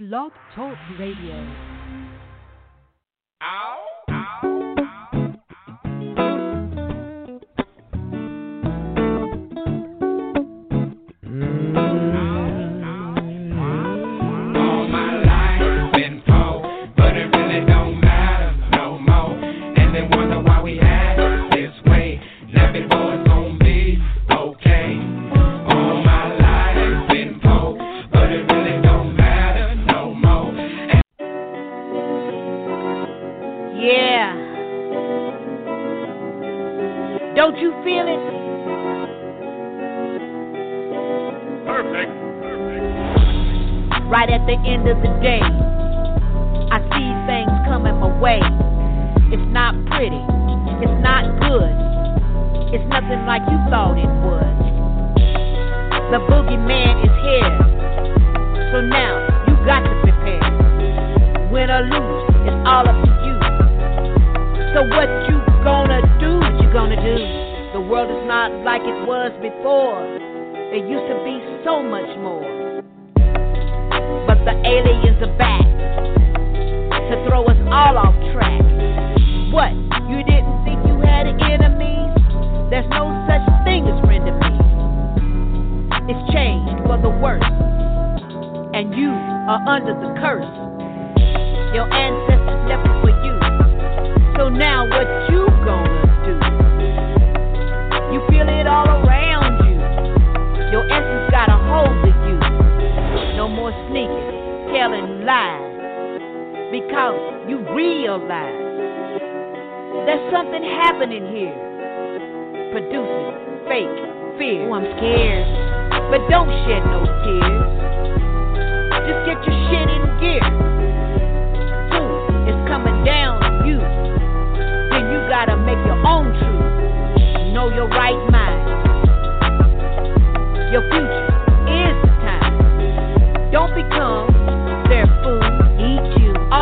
Blog Talk Radio.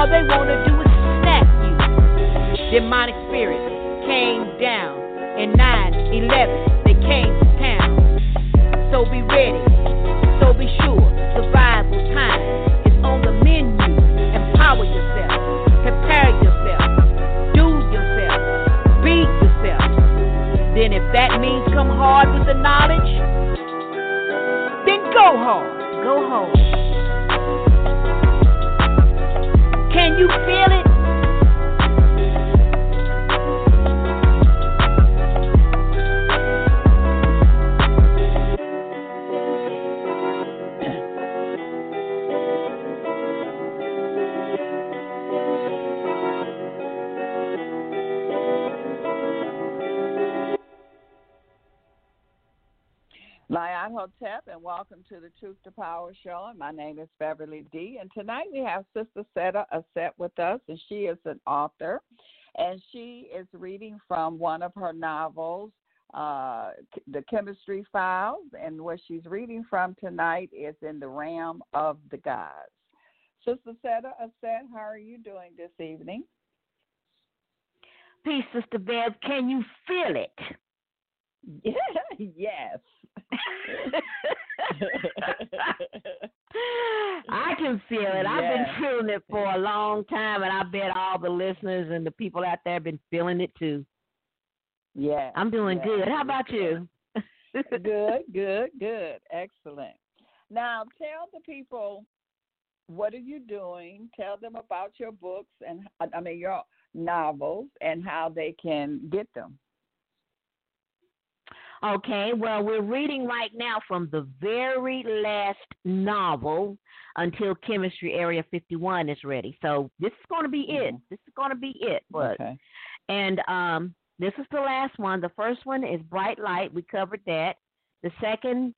They wanna do is snack you. Demonic spirits came down in 9-11. They came to town. So be ready. So be sure. Survival time is on the menu. Empower yourself. Prepare yourself. Do yourself. Be yourself. Then if that means come hard with the knowledge, then go hard. Go home. Can you feel it? Hotep, and welcome to the Truth to Power Show. And my name is Beverly D. And tonight we have Sister Seta Aset with us, and she is an author, and she is reading from one of her novels, uh, The Kemetstry Files. And what she's reading from tonight is In the Realm of the Gods. Sister Seta Aset, how are you doing this evening? Peace, Sister Bev. Can you feel it? yes. I can feel it. I've been feeling it for a long time, and I bet all the listeners and the people out there have been feeling it too. Yeah. I'm doing yes, good. How about you? good, good, good. Excellent. Now, tell the people what are you doing? Tell them about your books and I mean your novels and how they can get them. Okay, well, we're reading right now from the very last novel until Kemetstry Area 51 is ready. So this is going to be it. Mhm. This is going to be it. But Okay. and um, this is the last one. The first one is Bright Light. We covered that. The second,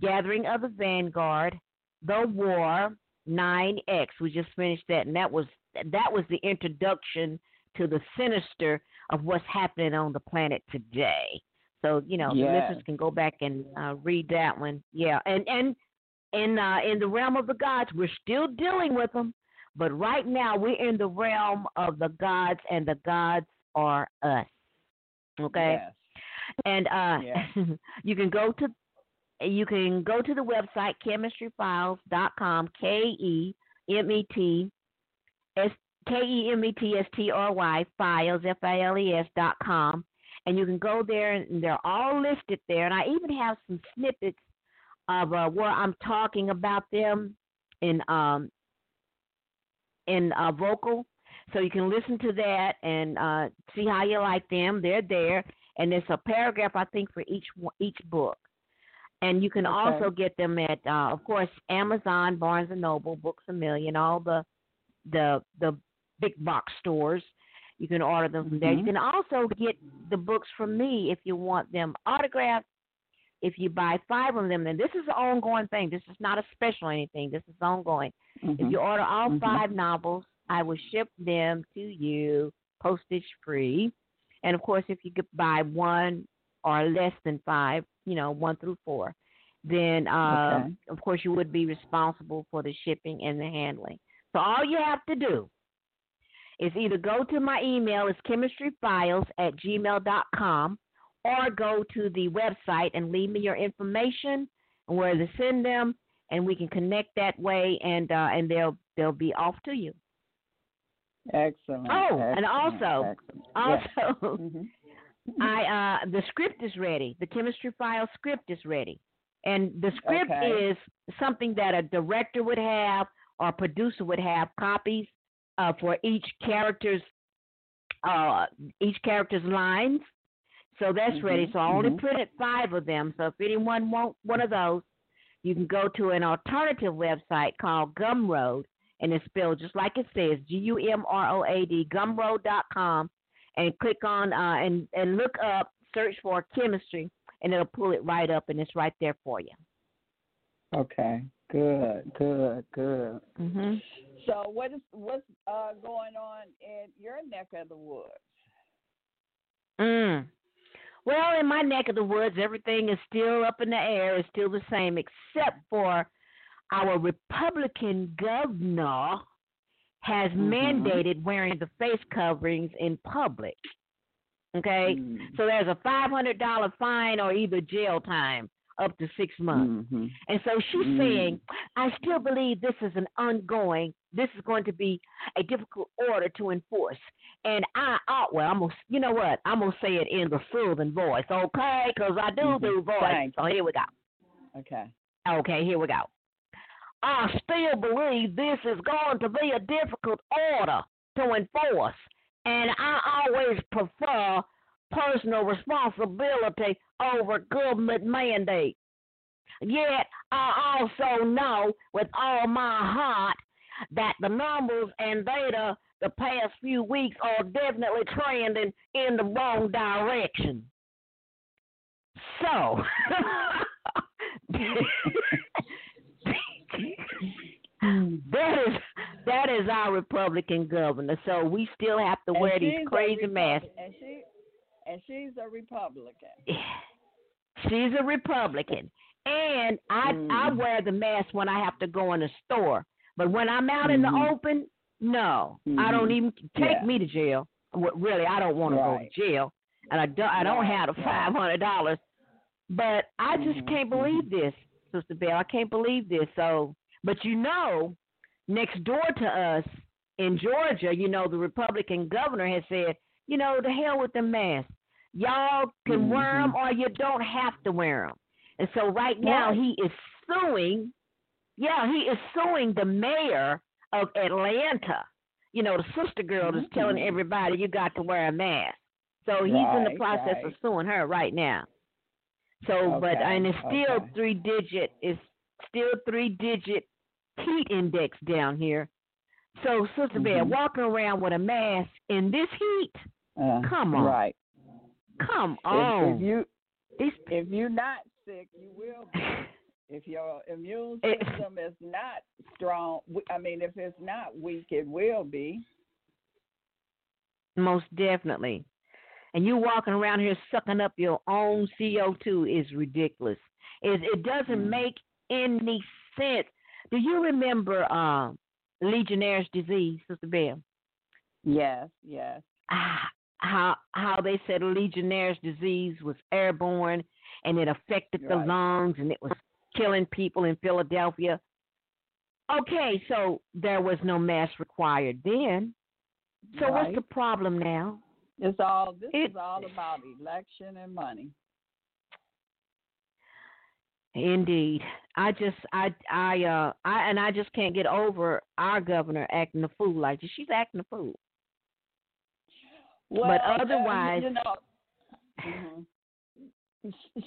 Gathering of the Vanguard, The War, Nine X. We just finished that, and that was that was the introduction to the sinister of what's happening on the planet today. So you know, the listeners can go back and uh, read that one. Yeah, and and in uh, in the realm of the gods, we're still dealing with them, but right now we're in the realm of the gods, and the gods are us. Okay, Yes. and uh, Yeah. you can go to you can go to the website kemetstryfiles.com. K e m e t s k e m e t s t r y files f i l e s dot com, and you can go there and they're all listed there. And I even have some snippets of uh, where I'm talking about them in um in uh, vocal, so you can listen to that and uh, see how you like them. They're there, and there's a paragraph I think for each one- each book. And you can Okay. also get them at, uh, of course, Amazon, Barnes and Noble, Books a Million, all the the the big box stores. You can order them from there. You Mhm. can also get the books from me if you want them autographed. If you buy five of them, then this is an ongoing thing. This is not a special anything. This is ongoing. If Mhm. you order all Mhm. five novels, I will ship them to you postage free. And of course, if you could buy one or less than five, you know, one through four, then uh, Okay. of course you would be responsible for the shipping and the handling. So all you have to do is either go to my email, it's kemetstryfiles at gmail.com, or go to the website and leave me your information and where to send them, and we can connect that way, and uh, and they'll they'll be off to you. Excellent. Oh, and excellent, also- excellent. Yes. Also, Mhm. I uh the script is ready. The Kemetstry file script is ready. And the script Okay. is something that a director would have or a producer would have copies uh, for each character's uh each character's lines. So that's ready. Mhm, So I only mhm. printed five of them. So if anyone wants one of those, you can go to an alternative website called Gumroad, and it's spelled just like it says, G U M R O A D, gumroad.com, and click on uh, and and look up, search for Kemetstry, and it'll pull it right up, and it's right there for you. Okay. Good. Good. Good. hmm So what is what's uh, going on in your neck of the woods? Mm. Well, in my neck of the woods, everything is still up in the air. It's still the same, except for our Republican governor has Mhm. mandated wearing the face coverings in public. Okay, Mm. so there's a five hundred dollar fine or either jail time up to six months. Mhm. And so she's Mm. saying, I still believe this is an ongoing, this is going to be a difficult order to enforce. And I, I well, I'm gonna, you know what? I'm gonna say it in the soothing voice, okay? Because I do Mhm. do voice. Thank So here we go. Okay. Okay, here we go. I still believe this is going to be a difficult order to enforce, and I always prefer personal responsibility over government mandate. Yet I also know with all my heart that the numbers and data the past few weeks are definitely trending in the wrong direction. So, that is that is our Republican governor. So we still have to And wear these crazy masks. And she and she's a Republican. She's a Republican, and I I Mm. wear the mask when I have to go in the store. But when I'm out in the Mhm. open, no, I don't Mhm. even take Yeah. me to jail. Really, I don't want to go to jail, and I don't I don't Right, have the five hundred dollars. But I just Mhm, can't believe this, Sister Bell. I can't believe this. So, but you know, next door to us in Georgia, you know, the Republican governor has said, you know, the hell with the mask. Y'all can wear 'em Mhm. or you don't have to wear 'em. And so right now Right. he is suing. Yeah, he is suing the mayor of Atlanta. You know, the sister girl that's telling Mhm. everybody you got to wear a mask. So he's in the process right. of suing her right now. So, but and it's still okay. three digit. It's still three digit heat index down here. So, Sister Bear, Mhm. walking around with a mask in this heat, Uh, Come on. Right. come on. if you These if you're not sick, you will be. If your immune system is not strong, I mean, if it's not weak, it will be. Most definitely. And you walking around here sucking up your own CO2 is ridiculous. It, it doesn't Mm. make any sense. Do you remember um, Legionnaire's disease, Sister Bell? Yes, yes. Ah, how how they said Legionnaire's disease was airborne and it affected the lungs and it was killing people in Philadelphia. Okay, so there was no mask required then. So what's the problem now? It's all this It- is all about election and money. Indeed. I just I I uh I and I just can't get over our governor acting a fool like this. She's acting a fool. Well, But otherwise- you know, mhm.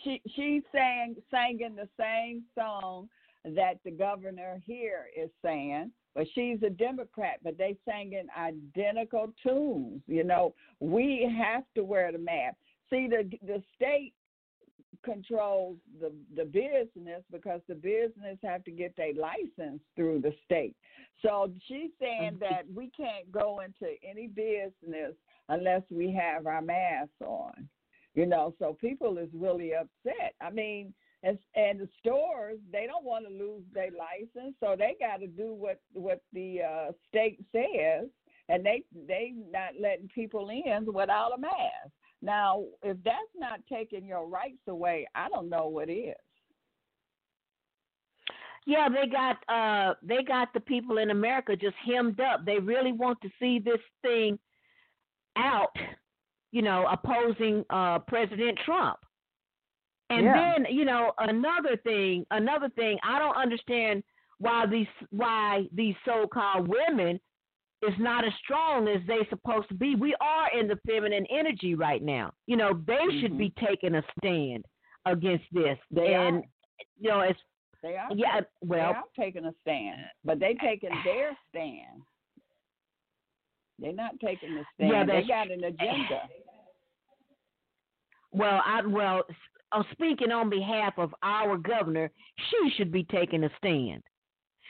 she she's saying singing the same song that the governor here is saying, but she's a Democrat, but they singing identical tunes. You know, we have to wear the mask. See, the the state controls the the business because the business have to get their license through the state. So she's saying that we can't go into any business unless we have our masks on. You know, so people is really upset. I mean, and and the stores they don't want to lose their license, so they got to do what what the uh, state says, and they they not letting people in without a mask. Now, if that's not taking your rights away, I don't know what is. Yeah, they got uh they got the people in America just hemmed up. They really want to see this thing out, you know, opposing uh President Trump. And Yeah. then, you know, another thing, another thing, I don't understand why these why these so-called women is not as strong as they supposed to be. We are in the feminine energy right now. You know, they should Mhm. be taking a stand against this. They and are. you know, it's They are. yeah, well, they are taking a stand, but they taking their stand. They're not taking the stand. Yeah, they got an agenda. Well, I well, uh, speaking on behalf of our governor, she should be taking a stand.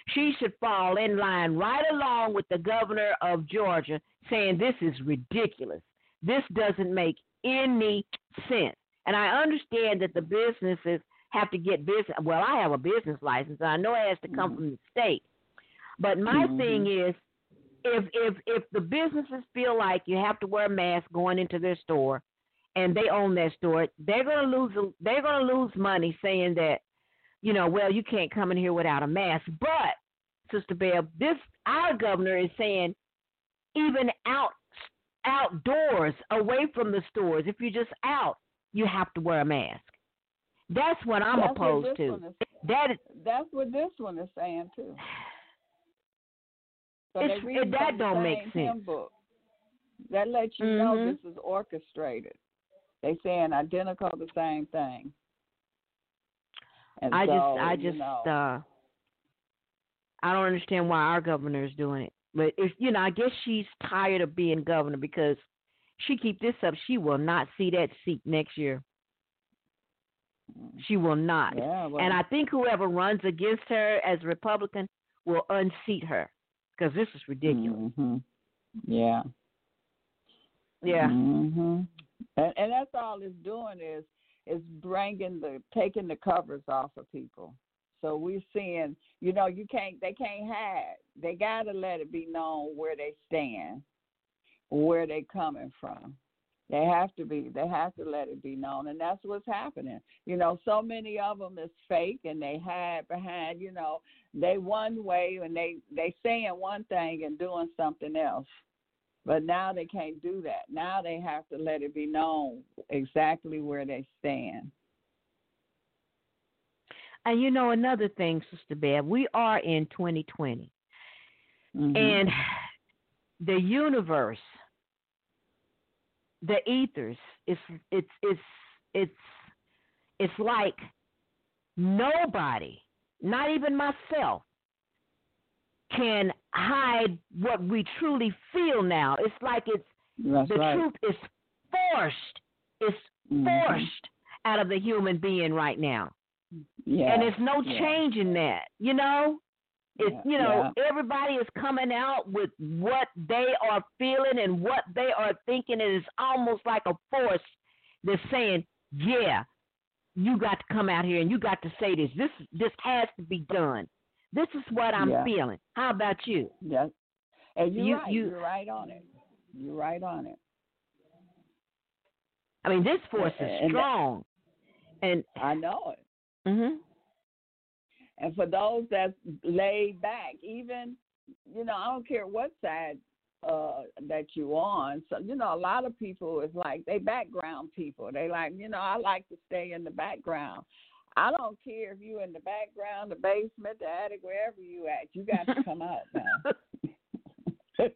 She should fall in line right along with the governor of Georgia, saying this is ridiculous. This doesn't make any sense. And I understand that the businesses have to get business. Well, I have a business license, and I know it has to come Mhm. from the state. But my Mhm. thing is, if if if the businesses feel like you have to wear a mask going into their store, and they own that store, they're going to lose. They're going to lose money saying that, you know, well, you can't come in here without a mask. But Sister Bell, this our governor is saying, even out outdoors, away from the stores, if you're just out, you have to wear a mask. That's what I'm That's opposed this to. is- That is, That's what this one is saying too. So It's- they reading that don't make sense. Book. That lets you know Mhm. this is orchestrated. They saying identical the same thing. And I so, just, I just, know, uh, I don't understand why our governor is doing it. But if you know, I guess she's tired of being governor because she keep this up, she will not see that seat next year. She will not. yeah, well, and I think whoever runs against her as a Republican will unseat her because this is ridiculous. mhm. Yeah. Yeah. hmm And, and that's all it's doing is is bringing the taking the covers off of people. So we're seeing, you know, you can't they can't hide. They got to let it be known where they stand, where they coming from. They have to be. They have to let it be known, and that's what's happening. You know, so many of them is fake, and they hide behind. You know, they one way, and they they saying one thing and doing something else. But now they can't do that. Now they have to let it be known exactly where they stand. And you know another thing, Sister Bev, we are in 2020, Mhm. and the universe, the ethers, it's it's it's it's it's like nobody, not even myself, can hide what we truly feel now. It's like it's that's the right. truth is forced. It's Mhm. forced out of the human being right now. Yeah. and there's no yeah. change in that. You know, it's Yeah, you know everybody is coming out with what they are feeling and what they are thinking, and it's almost like a force that's saying, "Yeah, you got to come out here and you got to say this. This this has to be done. This is what I'm Yeah. feeling. How about you?" Yes. And you're You- right. you- are right on it. You're right on it. I mean, this force is And that- strong, and I know it. Mhm. And for those that's laid back, even you know, I don't care what side uh that you on. So you know, a lot of people is like they background people. They like, you know, I like to stay in the background. I don't care if you in the background, the basement, the attic, wherever you at. You got to come out now.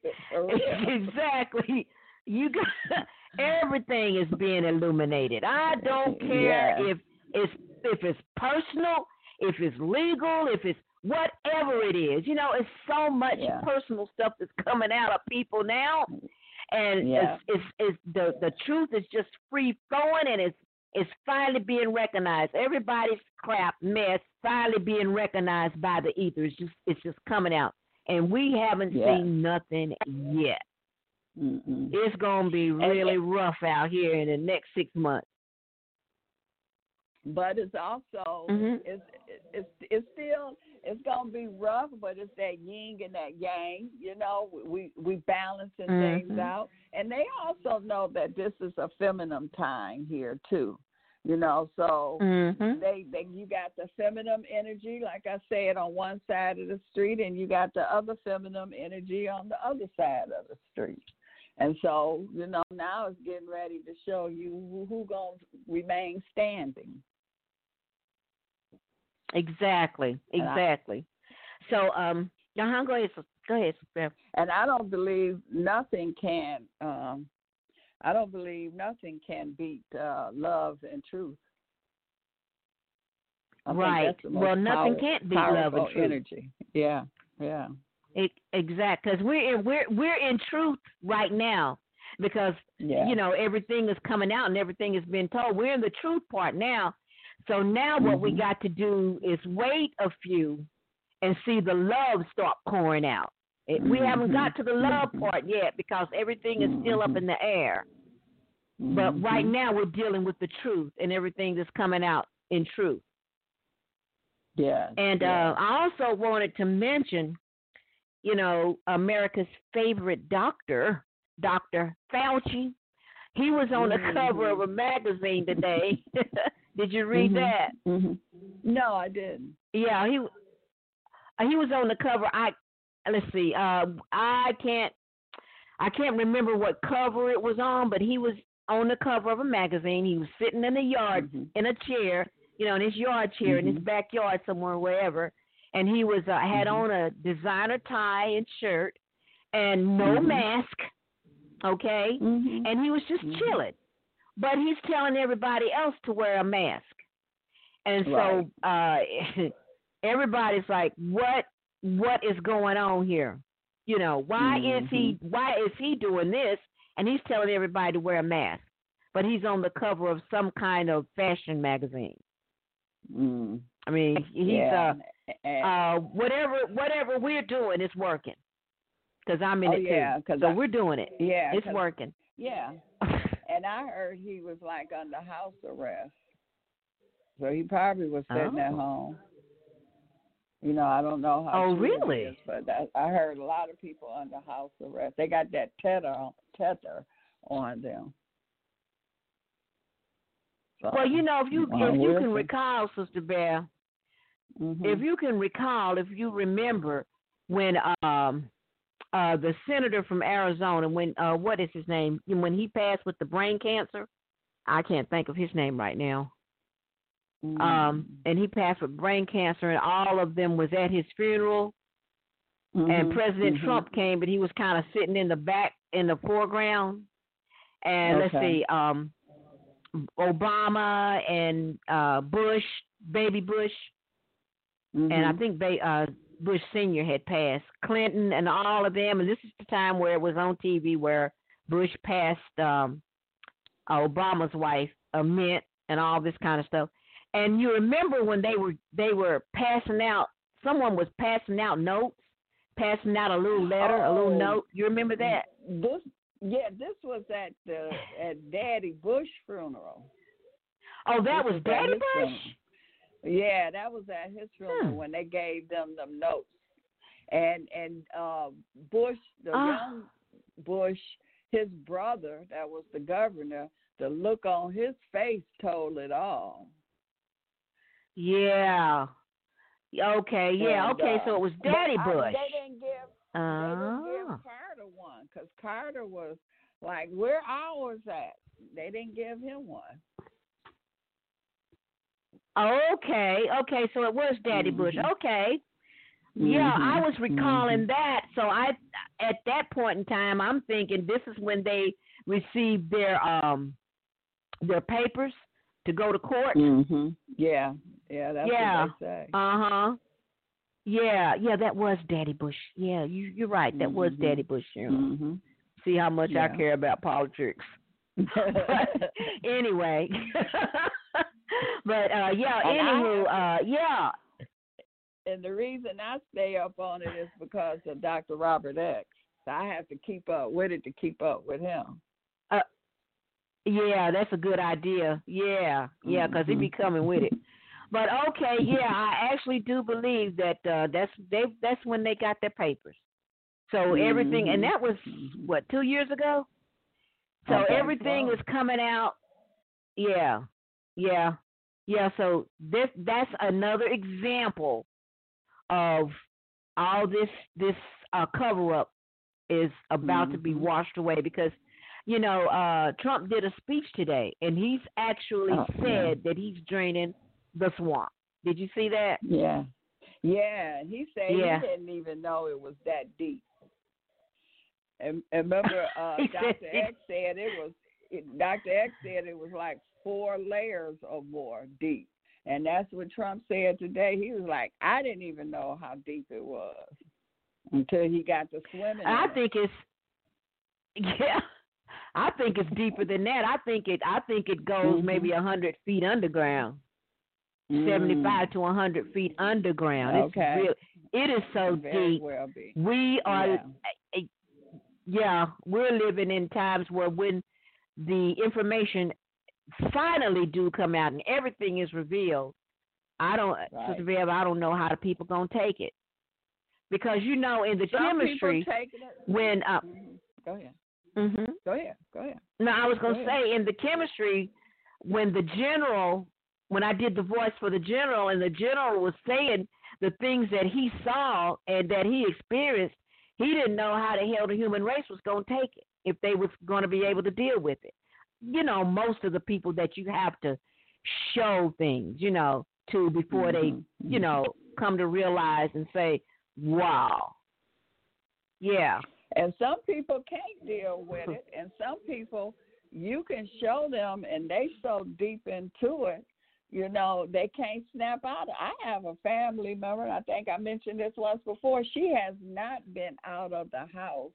Exactly. You got everything is being illuminated. I don't care Yeah. if it's if it's personal, if it's legal, if it's whatever it is. You know, it's so much Yeah. personal stuff that's coming out of people now, and Yeah. it's, it's it's the the truth is just free flowing, and it's it's finally being recognized. Everybody's crap mess finally being recognized by the ether. It's just it's just coming out, and we haven't Yeah. seen nothing yet. Mm-mm. It's gonna be really rough out here in the next six months. But it's also Mhm. it's it's it's still it's gonna be rough, but it's that yin and that yang. You know, we we balancing things Mhm. out, and they also know that this is a feminine time here too. You know, so Mm-hmm. they they you got the feminine energy, like I said, on one side of the street, and you got the other feminine energy on the other side of the street. And so, you know, now it's getting ready to show you who, who gonna remain standing. Exactly. And I- Exactly. So, um, uh-huh, go ahead. Go ahead. And I don't believe nothing can. Um, I don't believe nothing can beat uh, love and truth. I Right. that's the most Well, nothing power- can't beat love and truth. Energy. Yeah. Yeah. It, exact, because we're in, we're we're in truth right now, because Yeah. you know everything is coming out and everything is being told. We're in the truth part now. So now what we Mhm. got to do is wait a few and see the love start pouring out. It, we haven't Mhm. got to the love Mhm. part yet because everything is still up in the air. But right now we're dealing with the truth and everything that's coming out in truth. Yeah. And yeah. uh, I also wanted to mention, you know, America's favorite doctor, Dr. Fauci. He was on the cover of a magazine today. Did you read Mhm. that? Mhm. No, I didn't. Yeah, he uh, he was on the cover. I let's see. Uh, I can't I can't remember what cover it was on, but he was on the cover of a magazine. He was sitting in the yard Mhm. in a chair, you know, in his yard chair in his Mhm. backyard somewhere, wherever. And he was uh, had Mhm. on a designer tie and shirt and no Mhm. mask. Okay, and he was just chilling. But he's telling everybody else to wear a mask. And so uh everybody's like, What what is going on here? You know, why is he Mm-hmm. why is he doing this? And he's telling everybody to wear a mask. But he's on the cover of some kind of fashion magazine. Mm. I mean, he's yeah. Uh uh whatever whatever we're doing is working. Cuz I'm in oh it yeah, too. So I- we're doing it. yeah, it's working. Yeah, and I heard he was like under house arrest, so he probably was sitting at Oh. home. You know, I don't know how. Oh, really? is, but I, I heard a lot of people under house arrest. They got that tether on, tether on them. So, Well, you know, if you well, if you can recall, Sister Bear, Mhm. if you can recall, if you remember when um uh the senator from Arizona, when uh what is his name? When he passed with the brain cancer, I can't think of his name right now. Mhm. Um, and he passed with brain cancer, and all of them was at his funeral. And Mhm. President Mhm. Trump came, but he was kind of sitting in the back in the foreground. And let's see, um, Obama and uh Bush, baby Bush, and I Mhm. think they uh Bush Senior had passed, Clinton and all of them, and this is the time where it was on TV where Bush passed um Obama's wife a mint and all this kind of stuff. And you remember when they were they were passing out someone was passing out notes, passing out a little letter, a little Oh. note. You remember that? This yeah, this was at the at Daddy Bush funeral. Oh, that This was at Daddy Bush. funeral. Yeah, that was at his funeral Hmm. when they gave them them notes. And and uh Bush, the Ah. young Bush, his brother that was the governor, the look on his face told it all. Yeah. Okay. Yeah. And, okay. uh, So it was Daddy I- Bush. they didn't give They didn't give Ah. Carter one because Carter was like, "Where ours at?" They didn't give him one. Okay. Okay. So it was Daddy Bush. Mhm. Okay. Yeah, I Mhm, was recalling that. So I, at that point in time, I'm thinking this is when they received their um their papers to go to court. Mhm. Yeah, yeah, that's Yeah. what they say. Uh huh. Yeah, yeah, that was Daddy Bush. Yeah, you you're right. That was Mhm. Daddy Bush. funeral. Mhm. See how much I care about politics. Anyway. but uh yeah, And I anywho, uh yeah. and the reason I stay up on it is because of Dr. Robert X. So I have to keep up with it to keep up with him. Uh, Yeah, that's a good idea. Yeah, yeah, because he be Mhm. coming with it. But okay, yeah, I actually do believe that uh that's they that's when they got their papers. So everything, and that was what two years ago. So I think everything is coming out. Yeah, yeah, yeah. So this that's another example of all this this uh, cover up is about to be Mhm. washed away because you know uh Trump did a speech today and he's actually Oh, said that he's draining the swamp. Did you see that? Yeah. Yeah. He said Yeah. he didn't even know it was that deep. And, and remember uh Dr. X said it was it, Dr. X said it was like four layers or more deep. And that's what Trump said today. He was like, I didn't even know how deep it was until he got to swimming. I it. think it's yeah. I think it's deeper than that. I think it I think it goes Mhm. maybe a hundred feet underground. Seventy five to a hundred feet underground. It's Mm. Okay. real it is so Mm. Very deep. well. We are Yeah. yeah, we're living in times where when the information finally do come out and everything is revealed, I don't, Right. Sister Bev, I don't know how the people gonna take it because you know in the Some Kemetstry when uh, Mhm. Go ahead. Mm-hmm. Go ahead. Go ahead. no, I was gonna Go say in the Kemetstry when the general when I did the voice for the general and the general was saying the things that he saw and that he experienced, he didn't know how the hell the human race was going to take it if they was going to be able to deal with it. You know, most of the people that you have to show things, you know, to before Mhm. they, you know, come to realize and say, "Wow." Yeah. And some people can't deal with it, and some people you can show them, and they so deep into it, you know, they can't snap out. of I have a family member. I think I mentioned this once before. She has not been out of the house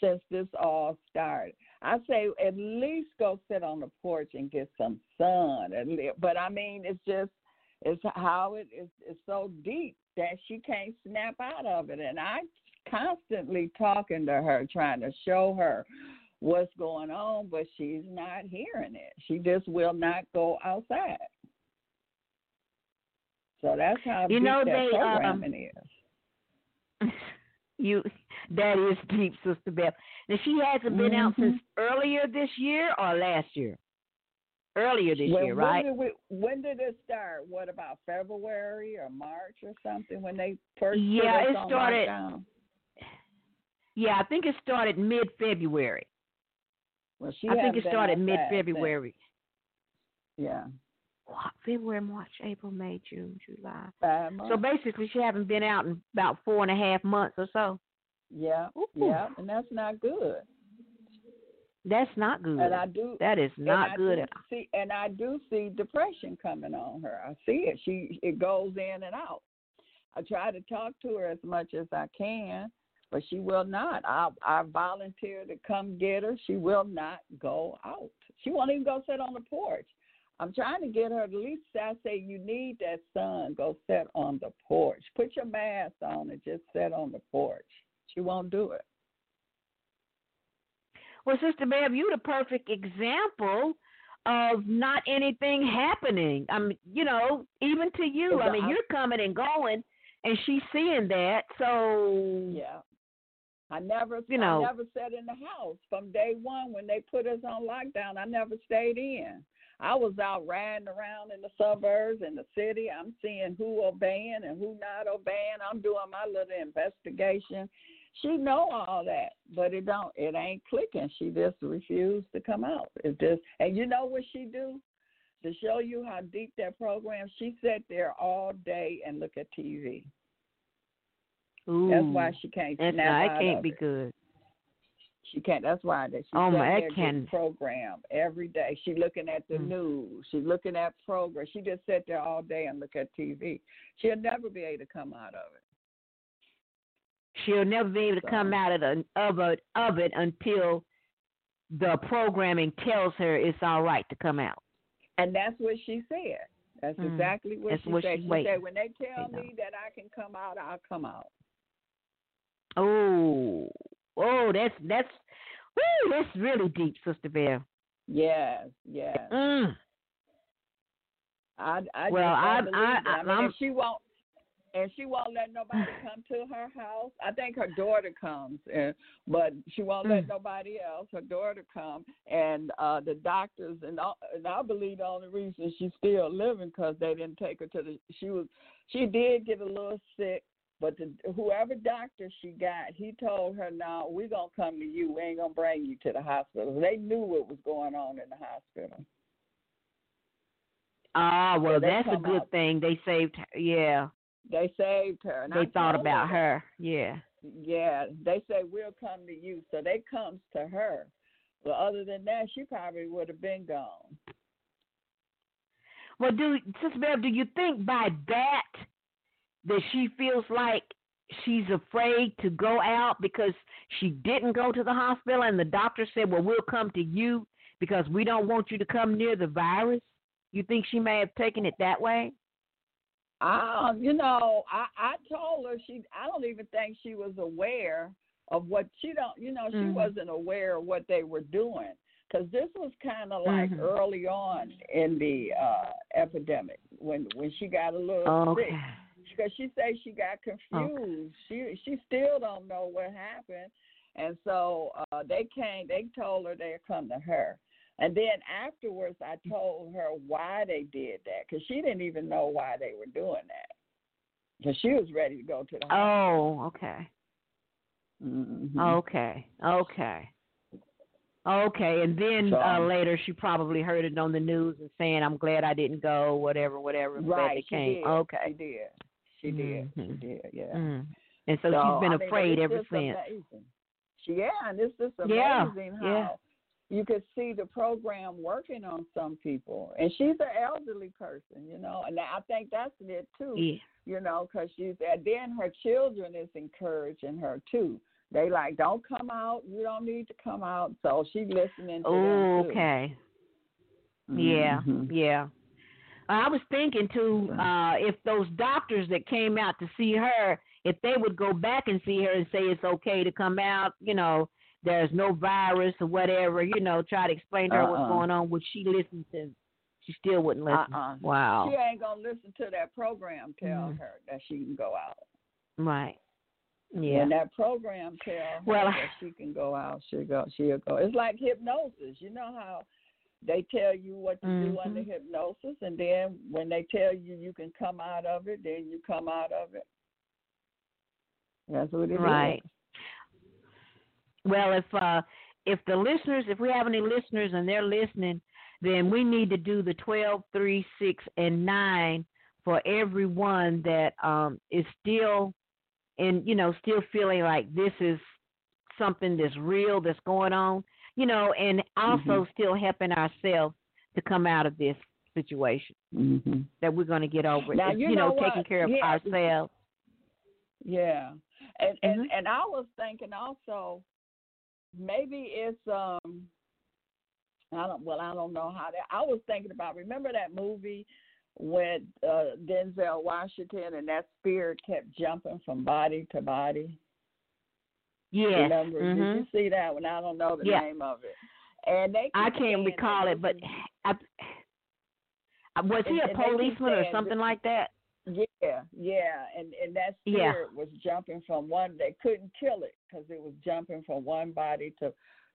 since this all started. I say at least go sit on the porch and get some sun. But I mean, it's just it's how it is. It's so deep that she can't snap out of it, and I constantly talking to her, trying to show her what's going on, but she's not hearing it. She just will not go outside. So that's how You know, they, um, programming is. You that is deep, Sister Beth. Now she hasn't been out Mhm. since earlier this year or last year. Earlier this When, year, right? When did, we, when did it start? What about February or March or something when they first Yeah, it started- lockdown? Yeah, I think it started mid February. Well, she I think it started mid. February. Yeah, February, March, April, May, June, July. five months. So basically, she haven't been out in about four and a half months or so. yeah, Ooh. yeah, and that's not good. That's not good. And I do that is not good at all. See, and I do see depression coming on her. I see it. She it goes in and out. I try to talk to her as much as I can, but she will not. I I volunteer to come get her. She will not go out. She won't even go sit on the porch. I'm trying to get her at least I say you need that sun. Go sit on the porch. Put your mask on and just sit on the porch. She won't do it. Well, Sister Bev, you're the perfect example of not anything happening. I mean, you know, even to you. I mean, you're coming and going, and she's seeing that. So yeah, I never, you know, I never sat in the house from day one when they put us on lockdown. I never stayed in. I was out riding around in the suburbs in the city. I'm seeing who obeying and who not obeying. I'm doing my little investigation. She know all that, but it don't. It ain't clicking. She just refused to come out. It just, and you know what she do to show you how deep that program. She sat there all day and look at TV. Ooh, That's why she can't that's snap out that can't be it. good. She can't. That's why that she Oh, my, there can- program every day. She looking at the Mm. news. She looking at program. She just sit there all day and look at TV. She'll never be able to come out of it. She'll never be able to So- come out of, the, of, it, of it until the programming tells her it's all right to come out. And that's what she said. That's Mm. exactly what That's she what said. she's She waiting. said, when they tell me that I can come out, I'll come out. Oh, oh, that's that's, woo, that's really deep, Sister Bear. Yes, yes. Mm. I, I Well, I- I- believe. I, mean, I'm- and she won't, and she won't let nobody come to her house. I think her daughter comes, and, but she won't let Mm. nobody else. Her daughter come, and uh the doctors, and I, and I believe the only reason she's still living because they didn't take her to the. She was, she did get a little sick. But the, whoever doctor she got, he told her, "No, we're gonna come to you. We ain't gonna bring you to the hospital." They knew what was going on in the hospital. Ah, well, they that's a good out. thing. They saved her. Yeah, They saved her. And they I thought about that. her. Yeah. Yeah, they say we'll come to you, so they comes to her. But other than that, she probably would have been gone. Well, do Sister Bev, do you think by that that she feels like she's afraid to go out because she didn't go to the hospital and the doctor said, "Well, we'll come to you because we don't want you to come near the virus"? You think she may have taken it that way? Um, you know, I I told her she. I don't even think she was aware of what she don't. You know, she Mhm. wasn't aware of what they were doing because this was kind of like Mhm. early on in the uh epidemic when when she got a little sick. Okay. because she says she got confused. She she still don't know what happened, and so uh, they came. They told her they'd come to her, and then afterwards, I told her why they did that because she didn't even know why they were doing that. Because she was ready to go to the hospital. Oh, okay. Mhm. Okay. Okay. Okay, and then So, uh, later she probably heard it on the news and saying, "I'm glad I didn't go," whatever, whatever. I'm glad right. they She came. did. Okay. She did. She did. She Mhm. did. Yeah. Mm. And so, So, she's been I mean, afraid it's ever since. Amazing. She, yeah, and it's just Yeah, amazing how yeah. you could see the program working on some people. And she's an elderly person, you know, and I think that's it too, Yeah. you know, because she's and then her children is encouraging her too. They like, don't come out. You don't need to come out. So she's listening to them too. Okay. Yeah. Mhm. Yeah. I was thinking too, uh, if those doctors that came out to see her, if they would go back and see her and say it's okay to come out, you know, there's no virus or whatever, you know, try to explain to her what's Uh-uh. going on, would she listen to? She still wouldn't listen. Uh-uh. Wow. She ain't gonna listen to that program tell Mhm. her that she can go out. Right. Yeah. And that program tell her Well- that she can go out, she'll go. She'll go. It's like hypnosis. You know how they tell you what to do under Mhm. hypnosis, and then when they tell you you can come out of it, then you come out of it. That's what it is. Right. Well, if uh if the listeners, if we have any listeners and they're listening, then we need to do the 12, 3, 6, and 9 for everyone that um is still and you know, still feeling like this is something that's real that's going on, you know, and also Mhm. still helping ourselves to come out of this situation Mm-hmm. that we're going to get over it. Now, It's, you know, know taking care of Yeah. ourselves. Yeah, and and Mhm. and I was thinking also maybe it's um I don't. Well, I don't know how that. I was thinking about. Remember that movie with uh, Denzel Washington and that spirit kept jumping from body to body. Yes. Remember? mhm. Did you see that one? I don't know the Yeah. name of it. And they. I can't recall it, but I, I- was he And- a and they keep policeman or something like that? Yeah, yeah, and and that Yeah. spirit was jumping from one. They couldn't kill it because it was jumping from one body to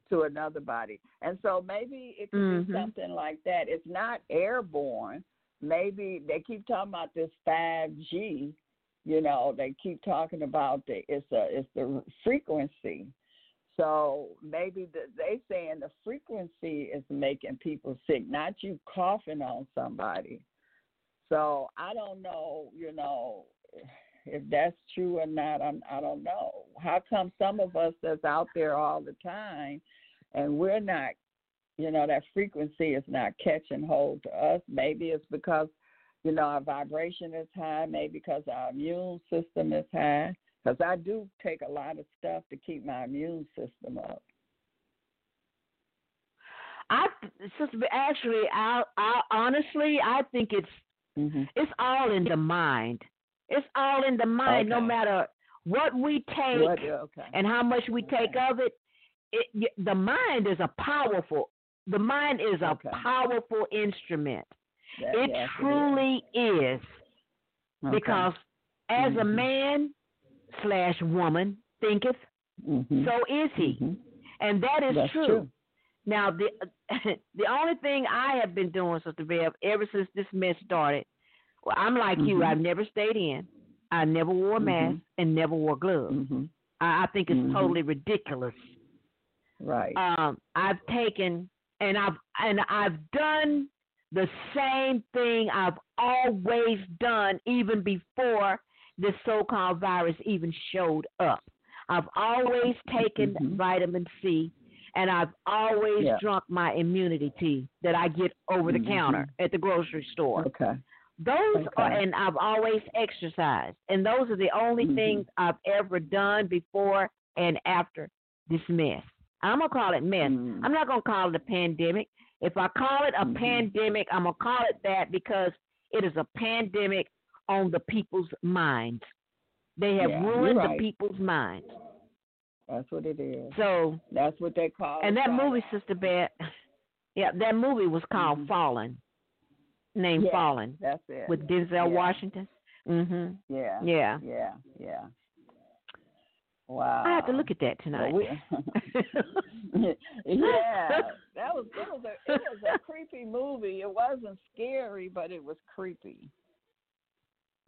to another body, and so maybe it could Mhm. be something like that. It's not airborne. Maybe they keep talking about this five G. You know, they keep talking about the it's a it's the frequency. So maybe the, they saying the frequency is making people sick, not you coughing on somebody. So I don't know, you know, if that's true or not. I'm I don't know. How come some of us that's out there all the time, and we're not, you know, that frequency is not catching hold to us? Maybe it's because, you know, our vibration is high. Maybe because our immune system is high. Because I do take a lot of stuff to keep my immune system up. I actually, I, I honestly, I think it's Mm-hmm. it's all in the mind. It's all in the mind. No matter what we take What, okay. and how much we take of it, it, the mind is a powerful. The mind is a Okay. powerful instrument. That- It truly is Okay. because as a Mhm. man slash woman thinketh, Mhm. so is he, Mhm. and that is That's true. Now the the only thing I have been doing, Sister Bev, ever since this mess started, well, I'm like you. Mhm. I've never stayed in. I never wore a mask Mhm. and never wore gloves. Mhm. I, I think it's totally ridiculous. Right. Um, I've taken and I've and I've done the same thing I've always done, even before this so-called virus even showed up. I've always taken Mhm. vitamin C, and I've always Yeah. drunk my immunity tea that I get over the Mhm. counter at the grocery store. okay. Those are, and I've always exercised, and those are the only Mhm. things I've ever done before and after this mess. I'm gonna call it mess. Mm. I'm not gonna call it a pandemic. If I call it a Mhm. pandemic, I'm gonna call it that because it is a pandemic on the people's minds. They have Yeah, ruined the people's minds. That's what it is. So, That's what they call. and that movie, Sister Beth, yeah, that movie was called Mhm. Fallen, named Yeah. Fallen, That's it. with Denzel Yeah. Washington. Mhm. Yeah. Yeah. Yeah. Yeah. Wow. I have to look at that Well, tonight. we- yeah, that was it was a it was a creepy movie. It wasn't scary, but it was creepy.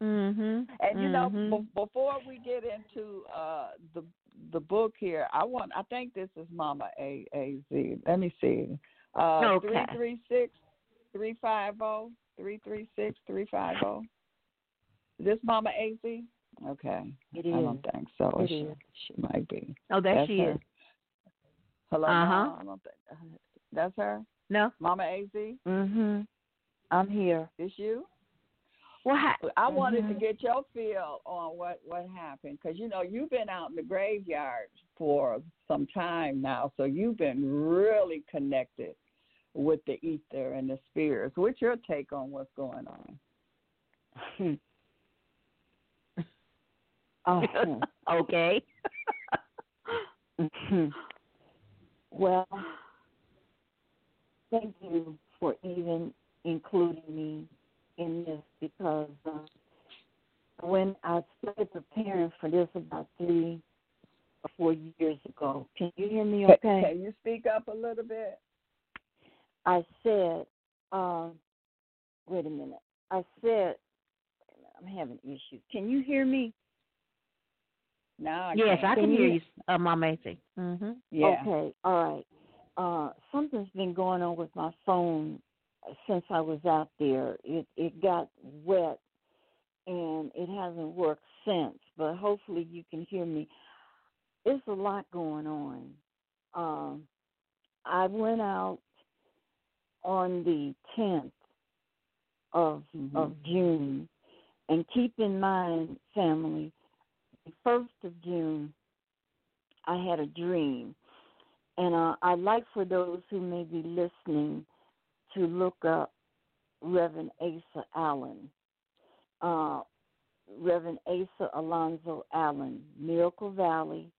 mhm. And you know, mhm. be- before we get into uh the the book here, I want I think this is Mama A A Z. Let me see. Uh Okay. three three six three five oh three three six three five oh. This Mama A Z? Okay. It I don't think so. It she, is. she might be. oh, there That's she her. is. Hello. Don't think that's her. No. Mama A Z? Mm Mhm. I'm here. Is you? Well, ha- I wanted to Mhm. get your feel on what what happened because you know you've been out in the graveyard for some time now, so you've been really connected with the ether and the spirits. What's your take on what's going on? Oh, okay. mhm. well, thank you for even including me in this because uh, when I started preparing for this about three or four years ago, can you hear me okay? Can you speak up a little bit? I said, um, wait a minute. I said, I'm having issues. Can you hear me? Now I yes, can. I can Can hear you- you, uh, Mama Macy. Mhm. Yeah. Okay, all right. Uh, something's been going on with my phone since I was out there. It it got wet, and it hasn't worked since. But hopefully you can hear me. It's a lot going on. Um, I went out on the 10th of Mhm. of June, and keep in mind, family, the first of June, I had a dream, And uh, I'd like for those who may be listening to look up Reverend Asa Allen. Uh, Reverend Asa Alonzo Allen, Miracle Valley.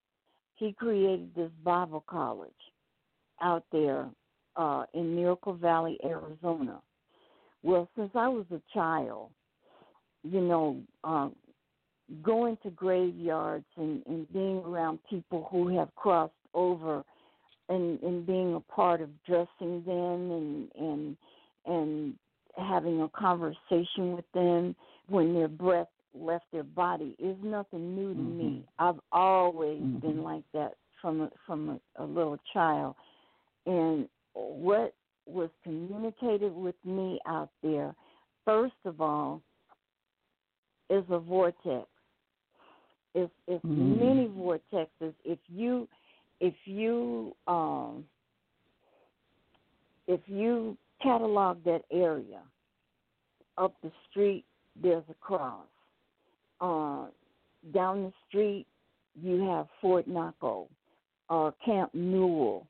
He created this Bible college out there uh, in Miracle Valley, Arizona. Well, since I was a child, you know, uh, going to graveyards and, and being around people who have crossed over and, and being a part of dressing them and and and having a conversation with them when their breath left their body is nothing new to mm-hmm. me. I've always mm-hmm. been like that from a, from a, a little child, and what was communicated with me out there, first of all, is a vortex. It's, it's mm. many vortexes. If you if you um if you catalog that area up the street there's a cross uh down the street you have fort naco or uh, camp newell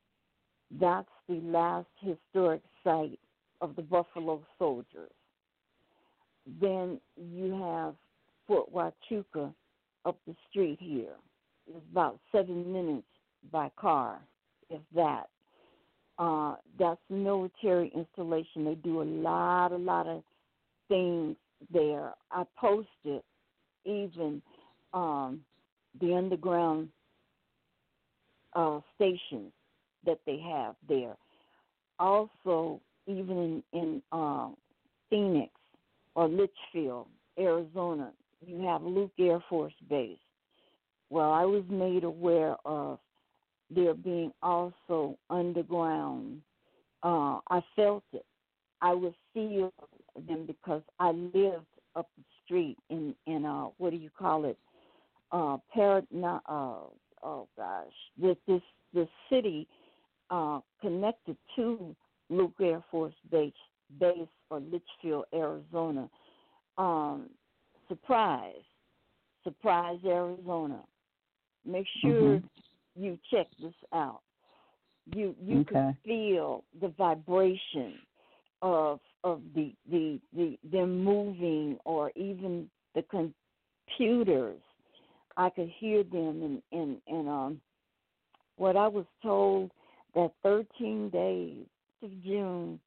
that's the last historic site of the buffalo soldiers then you have fort huachuca up the street here it's about seven minutes by car, if that. Uh, that's military installation. They do a lot, a lot of things there. I posted even um, the underground uh, stations that they have there. Also, even in, in uh, Phoenix or Litchfield, Arizona, you have Luke Air Force Base. Well, I was made aware of they're being also underground. Uh, I felt it. I would feel them because I lived up the street in in uh what do you call it? Uh, Parad. Uh, oh gosh, this this this city uh connected to Luke Air Force Base base or Litchfield, Arizona. Um, surprise, surprise, Arizona. Make sure mm-hmm you check this out. You you okay. can feel the vibration of of the, the the them moving or even the computers. I could hear them and and and um what I was told that 13 days of June,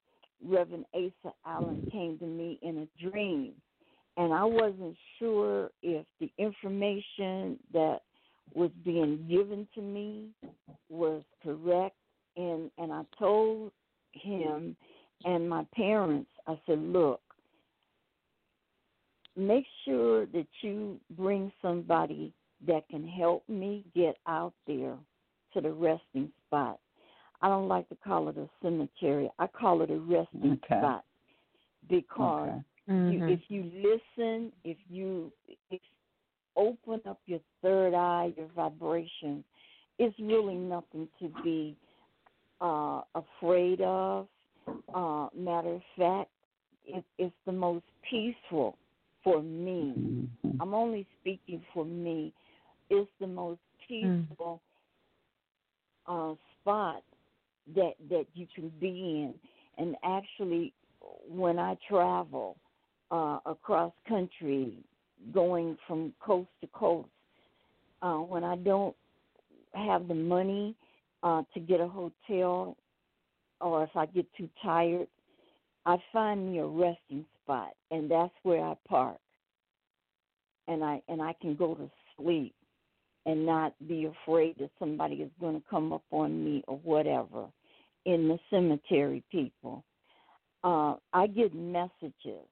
Reverend Asa Allen came to me in a dream, and I wasn't sure if the information that was being given to me was correct and and I told him and my parents I said look make sure that you bring somebody that can help me get out there to the resting spot. I don't like to call it a cemetery. I call it a resting okay. spot because okay. Mm-hmm. you, if you listen, if you if open up your third eye, your vibration, it's really nothing to be uh, afraid of. Uh, matter of fact, it, it's the most peaceful for me. Mm-hmm. I'm only speaking for me. It's the most peaceful mm. uh, spot that that you can be in. And actually, when I travel uh, across country, going from coast to coast. Uh, when I don't have the money uh, to get a hotel, or if I get too tired, I find me a resting spot, and that's where I park. And I and I can go to sleep, and not be afraid that somebody is going to come up on me or whatever. In the cemetery, people, uh, I get messages.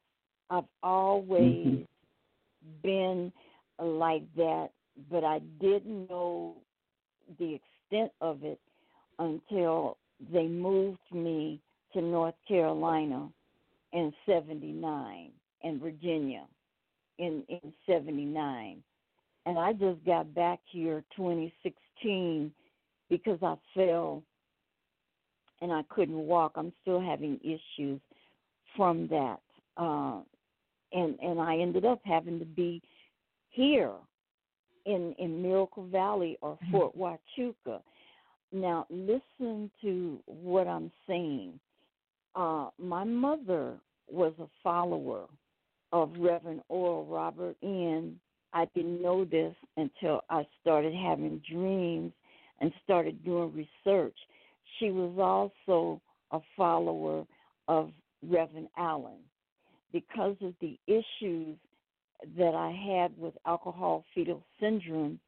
I've always mm-hmm been like that, but I didn't know the extent of it until they moved me to North Carolina in 79 and Virginia in in 79 and I just got back here 2016 because I fell and I couldn't walk. I'm still having issues from that. Uh, and and I ended up having to be here in in Miracle Valley or mm-hmm. Fort Huachuca. now listen to what I'm saying. Uh, my mother was a follower of Reverend Oral Robert N. I didn't know this until I started having dreams and started doing research. She was also a follower of Reverend Allen because of the issues that I had with alcohol fetal syndrome.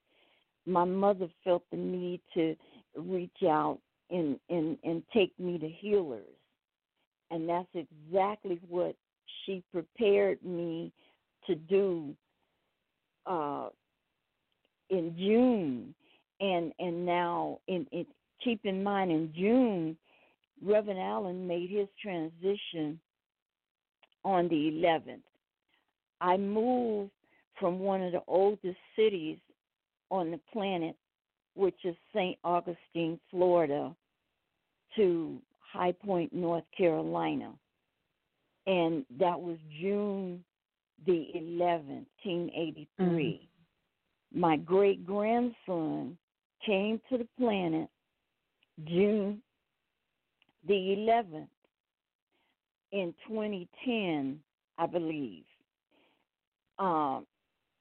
My mother felt the need to reach out and, and, and take me to healers. And that's exactly what she prepared me to do uh, in June. And and now in, in keep in mind in June, Reverend Allen made his transition on the 11th. I moved from one of the oldest cities on the planet, which is St. Augustine, Florida, to High Point, North Carolina. And that was June the 11th, 1983. Mm-hmm. My great grandson came to the planet June the 11th in 2010, I believe. Um,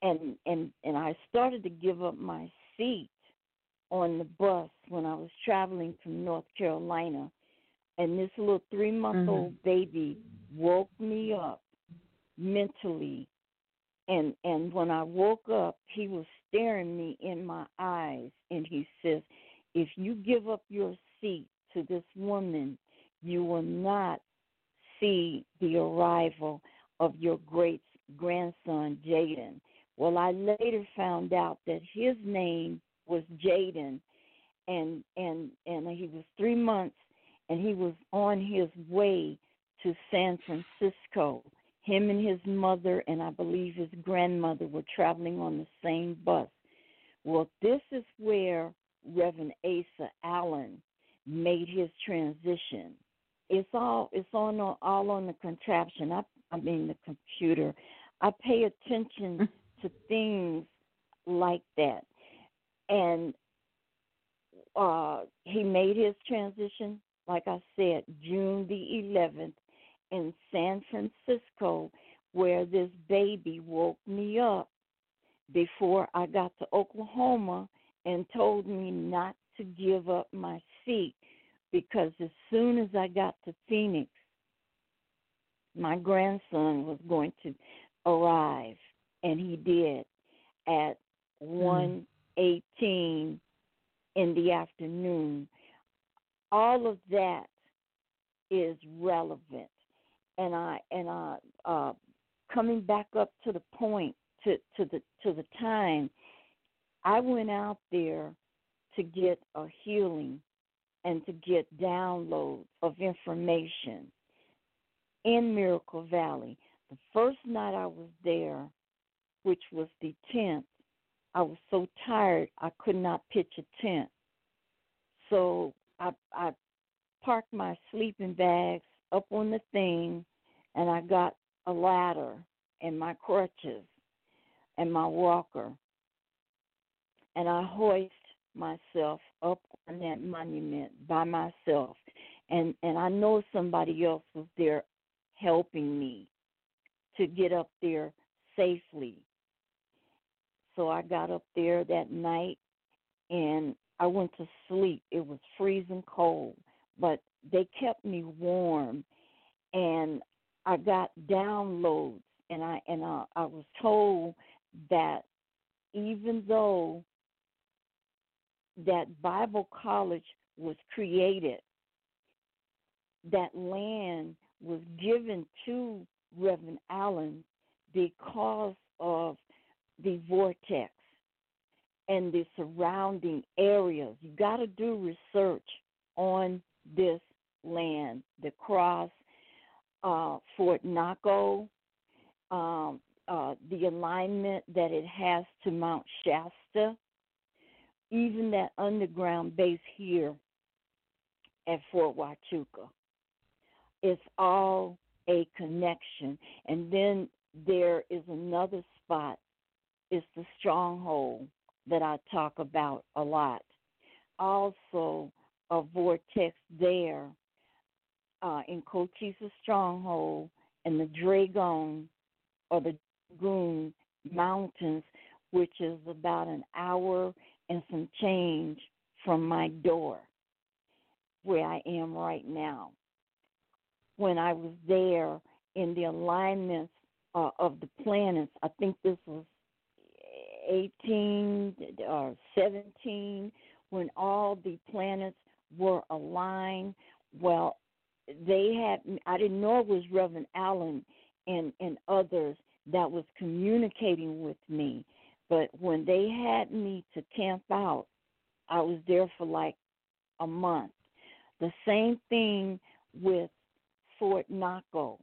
and and and I started to give up my seat on the bus when I was traveling from North Carolina, and this little three month old mm-hmm. baby woke me up mentally and and when I woke up he was staring me in my eyes and he says if you give up your seat to this woman you will not see the arrival of your great grandson Jaden well I later found out that his name was Jaden and and and he was 3 months and he was on his way to San Francisco. Him and his mother, and I believe his grandmother, were traveling on the same bus. Well, this is where Reverend Asa Allen made his transition. It's all it's on all on the contraption. I I mean the computer. I pay attention mm. to things like that, and uh, he made his transition. Like I said, June the 11th, in San Francisco where this baby woke me up before I got to Oklahoma and told me not to give up my seat because as soon as I got to Phoenix, my grandson was going to arrive, and he did at mm. one eighteen in the afternoon. All of that is relevant and I and I uh, coming back up to the point to to the to the time I went out there to get a healing and to get downloads of information in Miracle Valley. The first night I was there, which was the 10th, I was so tired I could not pitch a tent. So I, I parked my sleeping bags up on the thing and I got a ladder and my crutches and my walker and I hoist myself up on that monument by myself and and I know somebody else was there helping me to get up there safely. So I got up there that night and I went to sleep. It was freezing cold, but they kept me warm and I got downloads and I and I, I was told that even though that Bible college was created, that land was given to Reverend Allen because of the vortex and the surrounding areas. You got to do research on this land, the cross, uh, Fort Naco, um, uh, the alignment that it has to Mount Shasta, even that underground base here at Fort Huachuca. It's all a connection. And then there is another spot, it's the stronghold that I talk about a lot. also a vortex there uh, in Cochise Stronghold and the Dragon or the Dragoon Mountains, which is about an hour and some change from my door where I am right now. When I was there in the alignments uh, of the planets, I think this was 18 or 17, when all the planets were aligned. Well, they had, I didn't know it was Reverend Allen and, and others that was communicating with me. But when they had me to camp out, I was there for like a month. The same thing with Fort Naco.